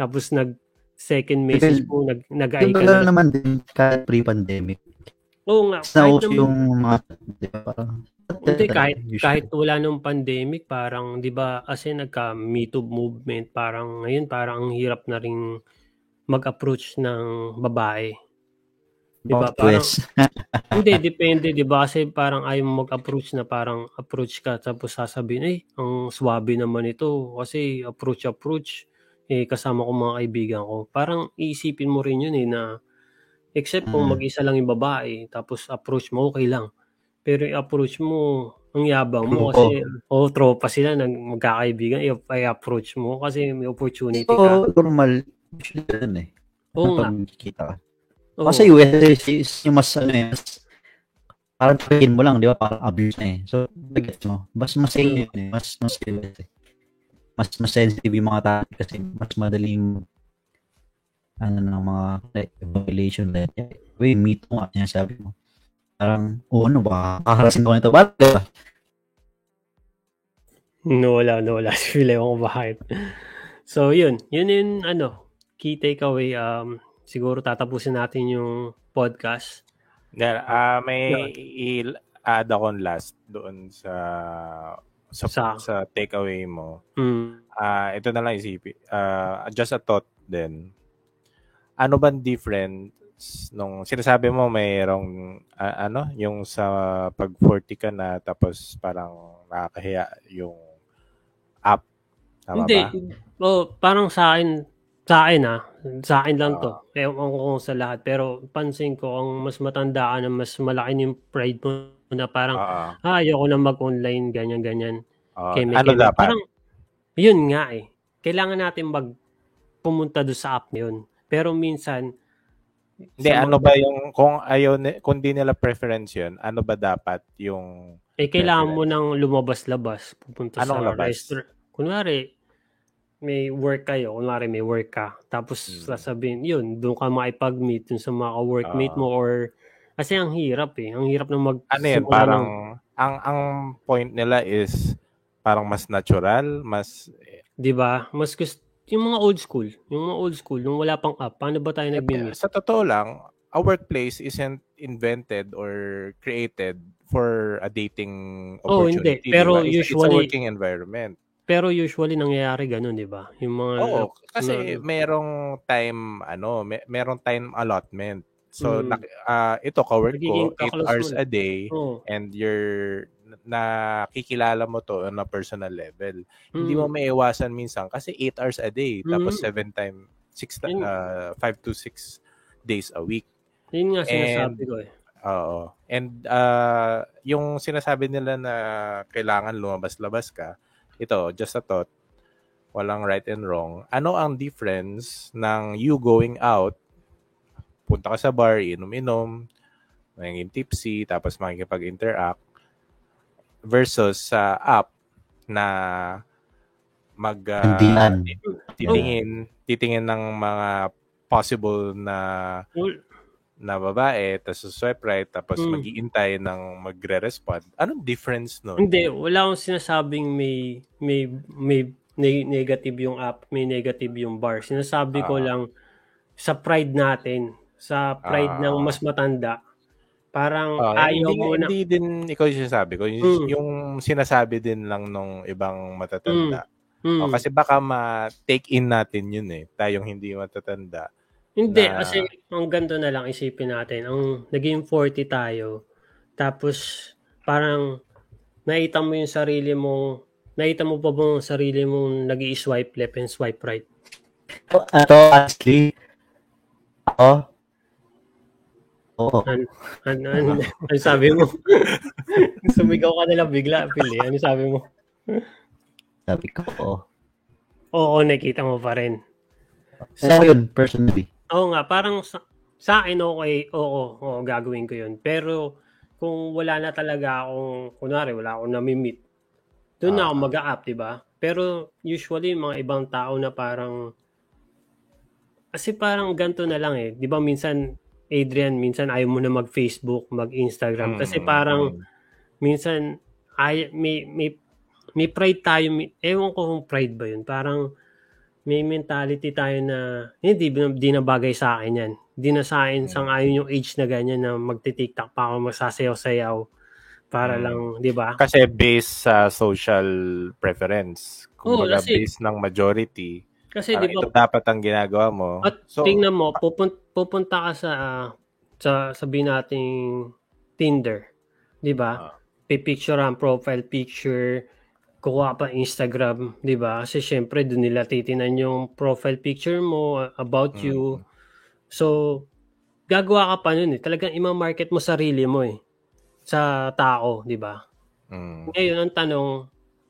[SPEAKER 2] Tapos nag second message mo, nag nag-ay
[SPEAKER 1] Yung
[SPEAKER 2] ka na.
[SPEAKER 1] naman din kahit pre-pandemic.
[SPEAKER 2] Oo nga,
[SPEAKER 1] Tapos
[SPEAKER 2] kahit
[SPEAKER 1] yung mga, di ba, parang,
[SPEAKER 2] Hindi, kahit, kahit wala nung pandemic, parang, di ba, kasi nagka Me Too movement, parang ngayon, parang ang hirap na rin mag-approach ng babae. Di ba? Parang, hindi, depende, di ba? Kasi parang ayaw mo mag-approach na parang approach ka, tapos sasabihin, eh, ang swabe naman ito. Kasi approach, approach, eh, kasama ko mga kaibigan ko. Parang iisipin mo rin yun eh, na except kung
[SPEAKER 1] Mm.
[SPEAKER 2] mag-isa lang yung babae, tapos approach mo, okay lang. Pero i-approach mo, ang yabang mo
[SPEAKER 1] Oo.
[SPEAKER 2] kasi, oh, tropa sila, nag, magkakaibigan, i-approach mo kasi may opportunity ka.
[SPEAKER 1] So, normal. Usually ganun eh.
[SPEAKER 2] Oo nga.
[SPEAKER 1] Kita.
[SPEAKER 2] Oo.
[SPEAKER 1] Kasi US is, yung mas ano eh, mas parang tingin mo lang, di ba? Parang abuse na eh. So, bagets mo. Mas mas yun eh. Mas mas US eh. Mas mas sensitive yung mga tao kasi mas madaling ano ng mga like, violation like Wait, meet mo nga, sinasabi mo. Parang, oh ano ba, kakarasin ko nito. Ba?
[SPEAKER 2] No, wala, no, wala. Feel ko bakit. So, yun. Yun yung, ano, key takeaway. Um, siguro tatapusin natin yung podcast.
[SPEAKER 3] Then, ah may i-add akong last doon sa sa,
[SPEAKER 2] Sa-
[SPEAKER 3] sa takeaway mo.
[SPEAKER 2] Mm.
[SPEAKER 3] Ah, ito na lang isipin. Ah, just a thought din. Ano ba difference nung sinasabi mo mayroong ah, ano, yung sa pag 40 ka na tapos parang nakakahiya yung app. Tama
[SPEAKER 2] Hindi.
[SPEAKER 3] ba?
[SPEAKER 2] Oh, parang sa akin, sa akin ah, sa akin lang to. Ewan ko kung sa lahat. Pero pansin ko, ang mas matanda ka na mas malaki yung pride mo na parang,
[SPEAKER 3] Oo.
[SPEAKER 2] ah, ayoko na mag-online, ganyan, ganyan.
[SPEAKER 3] Oo.
[SPEAKER 2] Keme,
[SPEAKER 3] ano dapat?
[SPEAKER 2] Parang, yun nga eh. Kailangan natin mag pumunta doon sa app na yun. Pero minsan,
[SPEAKER 3] Hindi, ano ba yung, kung ayaw, kung di nila preference yun, ano ba dapat yung,
[SPEAKER 2] Eh, kailangan mo nang lumabas-labas. Pupunta
[SPEAKER 3] Anong
[SPEAKER 2] sa
[SPEAKER 3] labas?
[SPEAKER 2] restaurant. Kunwari, may work kayo. Kunwari, may work ka. Tapos,
[SPEAKER 3] Hmm.
[SPEAKER 2] sasabihin, yun, doon ka makipag-meet dun sa mga workmate
[SPEAKER 3] Ah.
[SPEAKER 2] mo or kasi ang hirap eh. Ang hirap na mag
[SPEAKER 3] ano yun, parang,
[SPEAKER 2] ng-
[SPEAKER 3] ang, ang point nila is, parang mas natural, mas,
[SPEAKER 2] 'di ba? Mas gusto yung mga old school, yung mga old school nung wala pang app, paano ba tayo nag-meet?
[SPEAKER 3] sa totoo lang, a workplace isn't invented or created for a dating
[SPEAKER 2] Oh, hindi.
[SPEAKER 3] opportunity. di
[SPEAKER 2] Pero
[SPEAKER 3] ba? It's- it's,
[SPEAKER 2] usually-
[SPEAKER 3] a working environment.
[SPEAKER 2] Pero usually nangyayari ganun, 'di ba? Yung mga
[SPEAKER 3] Oo, kasi
[SPEAKER 2] na-
[SPEAKER 3] merong time, ano, may, merong time allotment. So,
[SPEAKER 2] Mm.
[SPEAKER 3] ah, ito, ka-work
[SPEAKER 2] Nagiging
[SPEAKER 3] ko, 8
[SPEAKER 2] kaklose
[SPEAKER 3] hours
[SPEAKER 2] mo
[SPEAKER 3] a day,
[SPEAKER 2] oh,
[SPEAKER 3] and you're nakikilala mo to on a personal level. Hindi
[SPEAKER 2] mm.
[SPEAKER 3] mo maiwasan minsan kasi 8 hours a day tapos
[SPEAKER 2] Mm.
[SPEAKER 3] 7 time 6
[SPEAKER 2] Yun.
[SPEAKER 3] uh, 5 to 6 days a week.
[SPEAKER 2] Yun nga sinasabi
[SPEAKER 3] And-
[SPEAKER 2] ko eh.
[SPEAKER 3] Oo. And uh, yung sinasabi nila na kailangan lumabas-labas ka, ito, just a thought, walang right and wrong. Ano ang difference ng you going out, punta ka sa bar, inom-inom, magiging tipsy, tapos makikipag-interact, versus sa app na mag uh, titingin, titingin ng mga possible na na babae, tapos swipe right, tapos
[SPEAKER 2] Mm.
[SPEAKER 3] mag-iintay ng magre-respond. Anong difference nun?
[SPEAKER 2] Hindi, wala akong sinasabing may may may ne- negative yung app, may negative yung bar. Sinasabi ko
[SPEAKER 3] Ah.
[SPEAKER 2] lang sa pride natin, sa pride
[SPEAKER 3] Ah.
[SPEAKER 2] ng mas matanda. Parang
[SPEAKER 3] Ah,
[SPEAKER 2] ayaw
[SPEAKER 3] hindi,
[SPEAKER 2] mo na
[SPEAKER 3] hindi din ikaw yung sinasabi ko. Yung,
[SPEAKER 2] Mm.
[SPEAKER 3] yung sinasabi din lang nung ibang matatanda.
[SPEAKER 2] Mm.
[SPEAKER 3] O, kasi baka ma-take in natin yun eh. Tayong hindi matatanda.
[SPEAKER 2] Hindi,
[SPEAKER 3] na-
[SPEAKER 2] kasi ang ganito na lang isipin natin. Ang naging 40 tayo, tapos parang naita mo yung sarili mo, naita mo pa ba yung sarili mong nag swipe left and swipe right?
[SPEAKER 1] Ito, honestly, ako, oo.
[SPEAKER 2] Ano, ano, ano, ano sabi mo? Sumigaw ka na lang bigla, Pili. Ano sabi mo?
[SPEAKER 1] Sabi ko, oo.
[SPEAKER 2] Oo, nakita mo pa rin.
[SPEAKER 1] Sa yun, personally.
[SPEAKER 2] Oo nga, parang sa, sa akin okay, oo, oo, gagawin ko yun. Pero kung wala na talaga akong, kunwari, wala akong nami-meet, doon na ako
[SPEAKER 3] Ah.
[SPEAKER 2] mag-a-up, di ba? Pero usually, mga ibang tao na parang, kasi parang ganito na lang eh. Di ba minsan, Adrian, minsan ayaw mo na mag-Facebook, mag-Instagram. Kasi
[SPEAKER 3] Mm,
[SPEAKER 2] parang,
[SPEAKER 3] mm.
[SPEAKER 2] minsan, ay, may, may, may pride tayo. may- Ewan ko kung pride ba yun. Parang, may mentality tayo na hindi di na bagay sa akin yan. Di na sa akin sang ayon yung age na ganyan na magti-TikTok pa ako magsasayaw-sayaw para
[SPEAKER 3] Mm.
[SPEAKER 2] lang, 'di ba?
[SPEAKER 3] Kasi based sa social preference. Kumbaga
[SPEAKER 2] kasi-
[SPEAKER 3] based ng majority.
[SPEAKER 2] Kasi 'di ba
[SPEAKER 3] dapat ang ginagawa mo.
[SPEAKER 2] At
[SPEAKER 3] so,
[SPEAKER 2] tingnan mo, pupun- pupunta ka sa sa sabihin nating Tinder, 'di ba?
[SPEAKER 3] Ah.
[SPEAKER 2] Pipicture ang profile picture, kukuha pa Instagram, 'di ba? Kasi syempre doon nila titinan yung profile picture mo about
[SPEAKER 3] Mm.
[SPEAKER 2] you. So gagawa ka pa nun eh. Talagang ima-market mo sarili mo eh sa tao, 'di ba?
[SPEAKER 3] mm,
[SPEAKER 2] Ngayon ang tanong,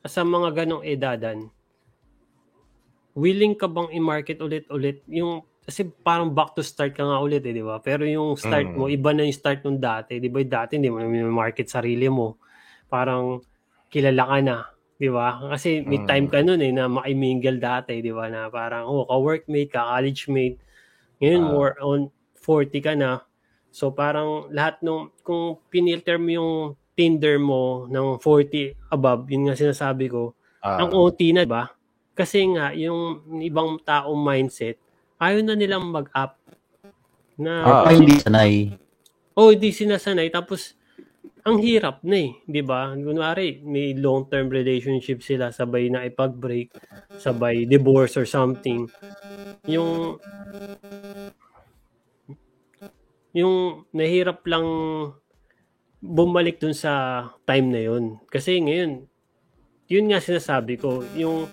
[SPEAKER 2] sa mga ganong edadan, willing ka bang i-market ulit-ulit yung kasi parang back to start ka nga ulit eh, di ba? Pero yung start
[SPEAKER 3] Mm.
[SPEAKER 2] mo, iba na yung start nung dati. Di ba? Dati hindi mo na market sarili mo. Parang kilala ka na. Di ba? Kasi may
[SPEAKER 3] Mm.
[SPEAKER 2] time ka nun eh na makimingle dati. Di ba? Na parang, oh, ka-workmate, ka-college mate. Ngayon,
[SPEAKER 3] Ah.
[SPEAKER 2] more on 40 ka na. So parang lahat nung, kung pinilter mo yung Tinder mo ng 40 above, yun nga sinasabi ko,
[SPEAKER 3] ah,
[SPEAKER 2] ang OT na ba? Kasi nga, yung ibang taong mindset, ayaw na nilang mag-up. Na,
[SPEAKER 3] Ah.
[SPEAKER 1] Ay, hindi sanay.
[SPEAKER 2] oh, hindi sinasanay. Tapos, ang hirap na eh. Di ba? Kunwari, may long-term relationship sila, sabay na ipag-break, sabay divorce or something. Yung, yung nahirap lang bumalik dun sa time na yun. Kasi ngayon, yun nga sinasabi ko, yung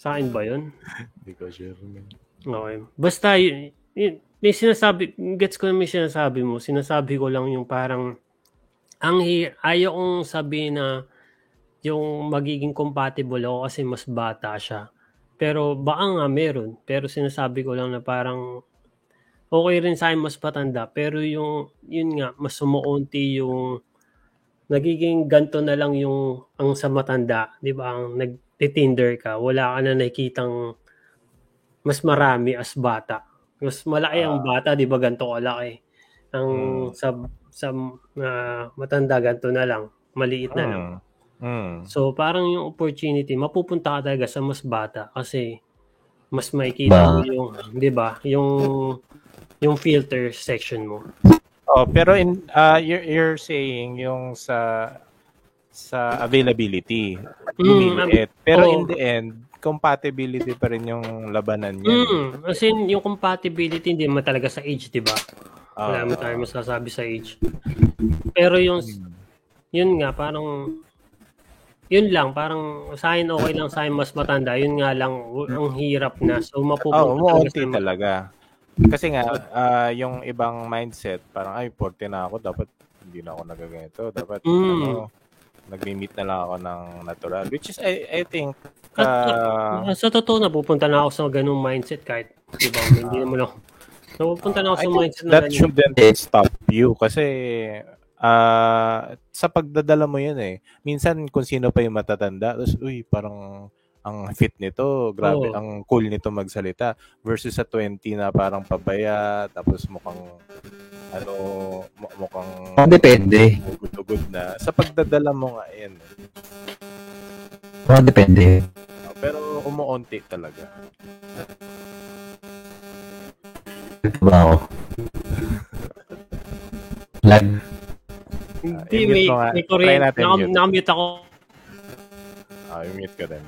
[SPEAKER 2] sa akin ba yun?
[SPEAKER 3] Hindi ko sure. man.
[SPEAKER 2] Okay. Basta, yun, yun, may sinasabi, gets ko na may sinasabi mo, sinasabi ko lang yung parang, ang hi- ayaw kong sabihin na yung magiging compatible ako kasi mas bata siya. Pero baka nga meron. Pero sinasabi ko lang na parang okay rin sa akin mas patanda. Pero yung, yun nga, mas sumuunti yung nagiging ganto na lang yung ang sa matanda. Di ba? Ang nag-tinder ka, wala ka na nakikitang mas marami as bata. Mas malaki ang bata, di ba ganito kalaki. Ang
[SPEAKER 3] Mm.
[SPEAKER 2] sa sa ah, matanda ganito na lang, maliit na lang.
[SPEAKER 3] Mm. Mm.
[SPEAKER 2] So parang yung opportunity, mapupunta ka talaga sa mas bata kasi mas makikita mo yung, 'di ba? Yung yung filter section mo.
[SPEAKER 3] Oh, pero in uh, you're, you're saying yung sa sa availability, lumiliit. Pero
[SPEAKER 2] oo.
[SPEAKER 3] in the end, compatibility pa rin yung labanan niya.
[SPEAKER 2] Mm, as in, yung compatibility hindi naman talaga sa age, 'di ba? Wala
[SPEAKER 3] Ah,
[SPEAKER 2] naman tayo masasabi sa age. Pero yung yun nga parang yun lang, parang sa akin okay lang sa akin mas matanda. Yun nga lang, ang hirap na. So, mapupunta
[SPEAKER 3] Oh,
[SPEAKER 2] talaga sa-
[SPEAKER 3] talaga. Kasi nga, ah, yung ibang mindset, parang, ay, 40 na ako, dapat hindi na ako nagaganito. Dapat,
[SPEAKER 2] Mm.
[SPEAKER 3] ano, nag-meet na lang ako ng natural. Which is, I, I think,
[SPEAKER 2] At-
[SPEAKER 3] ah,
[SPEAKER 2] Ah, sa totoo, napupunta na ako sa ganung mindset kahit, di ba, hindi naman ako. Napupunta na ako
[SPEAKER 3] I
[SPEAKER 2] sa
[SPEAKER 3] think
[SPEAKER 2] mindset na
[SPEAKER 3] that shouldn't stop you. Kasi, ah, sa pagdadala mo yun eh. Minsan, kung sino pa yung matatanda, tapos, uy, parang, ang fit nito, grabe,
[SPEAKER 2] Oo.
[SPEAKER 3] ang cool nito magsalita versus sa 20 na parang pabaya, tapos mukhang ano, mu- mukhang
[SPEAKER 1] Oh, depende.
[SPEAKER 3] ugod-ugod na. Sa pagdadala mo nga yan.
[SPEAKER 1] Oh, depende.
[SPEAKER 3] Pero umuunti talaga.
[SPEAKER 1] Ito ba ako? Lag.
[SPEAKER 2] Hindi,
[SPEAKER 3] i-mute
[SPEAKER 2] may, may
[SPEAKER 3] mute.
[SPEAKER 2] nakamute ako.
[SPEAKER 3] Ah, i-mute ka din.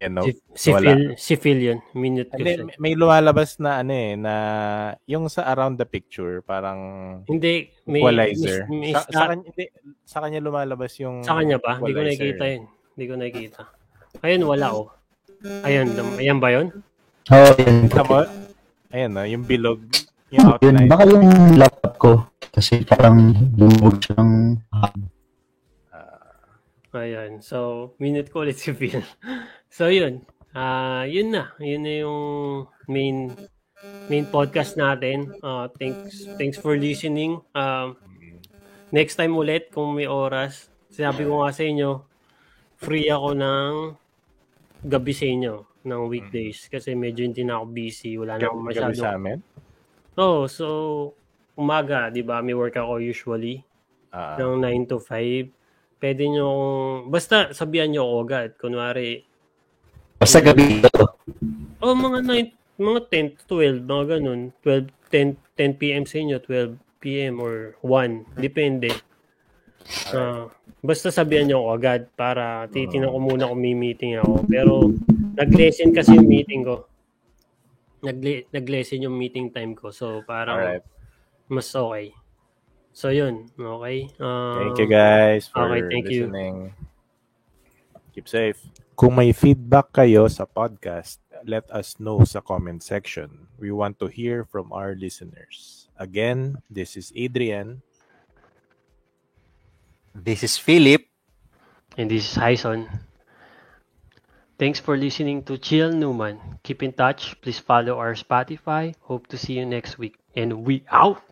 [SPEAKER 3] Yan, no?
[SPEAKER 2] Si, si
[SPEAKER 3] Wala.
[SPEAKER 2] Phil, si Phil yun. Minute ko siya.
[SPEAKER 3] may- may lumalabas na ano eh, na yung sa around the picture, parang
[SPEAKER 2] Hindi, may,
[SPEAKER 3] equalizer.
[SPEAKER 2] may- may
[SPEAKER 3] sa, sa, kanya, hindi, sa kanya lumalabas yung
[SPEAKER 2] Sa kanya ba? Hindi ko nakikita yun. Hindi ko nakikita. Ayun, wala oh. Ayun, ayan ba yun?
[SPEAKER 1] Oh, yun.
[SPEAKER 3] Kita mo? Ayan no, yung bilog, yung
[SPEAKER 1] Yun,
[SPEAKER 3] outline.
[SPEAKER 1] baka yung laptop ko. Kasi parang lumubog siya ng
[SPEAKER 2] Ayan. So, minute ko ulit si Phil. so, yun. Ah, yun na. Yun na yung main main podcast natin. Uh, thanks thanks for listening. Um, next time ulit kung may oras. Sabi ko nga sa inyo, free ako ng gabi sa inyo ng weekdays kasi medyo hindi na ako busy. Wala na akong
[SPEAKER 3] Gabi
[SPEAKER 2] masyado.
[SPEAKER 3] sa amin.
[SPEAKER 2] Oh, so umaga, di ba, may work ako usually
[SPEAKER 3] Ah,
[SPEAKER 2] ng 9 to 5. Pwede nyo, basta sabihan nyo ako agad. Kunwari,
[SPEAKER 1] Basta gabi ito.
[SPEAKER 2] oh, mga 9, mga 10 to 12, mga ganun. 12, 10, 10 p.m. sa inyo, 12 p.m. or 1. Depende. Ah, basta sabihan nyo ako agad para titinan ko muna kung may meeting ako. Pero, nag-lesson kasi yung meeting ko. Nag- nag-lesson yung meeting time ko. So, parang
[SPEAKER 3] alright.
[SPEAKER 2] mas okay. So, yun. Okay. Ah,
[SPEAKER 3] Thank you guys for
[SPEAKER 2] okay, thank you.
[SPEAKER 3] listening. Keep safe.
[SPEAKER 4] Kung may feedback kayo sa podcast, let us know sa comment section. We want to hear from our listeners. Again, this is Adrian.
[SPEAKER 1] This is Philip.
[SPEAKER 2] And this is Hyson. Thanks for listening to Chill Newman. Keep in touch. Please follow our Spotify. Hope to see you next week. And we out!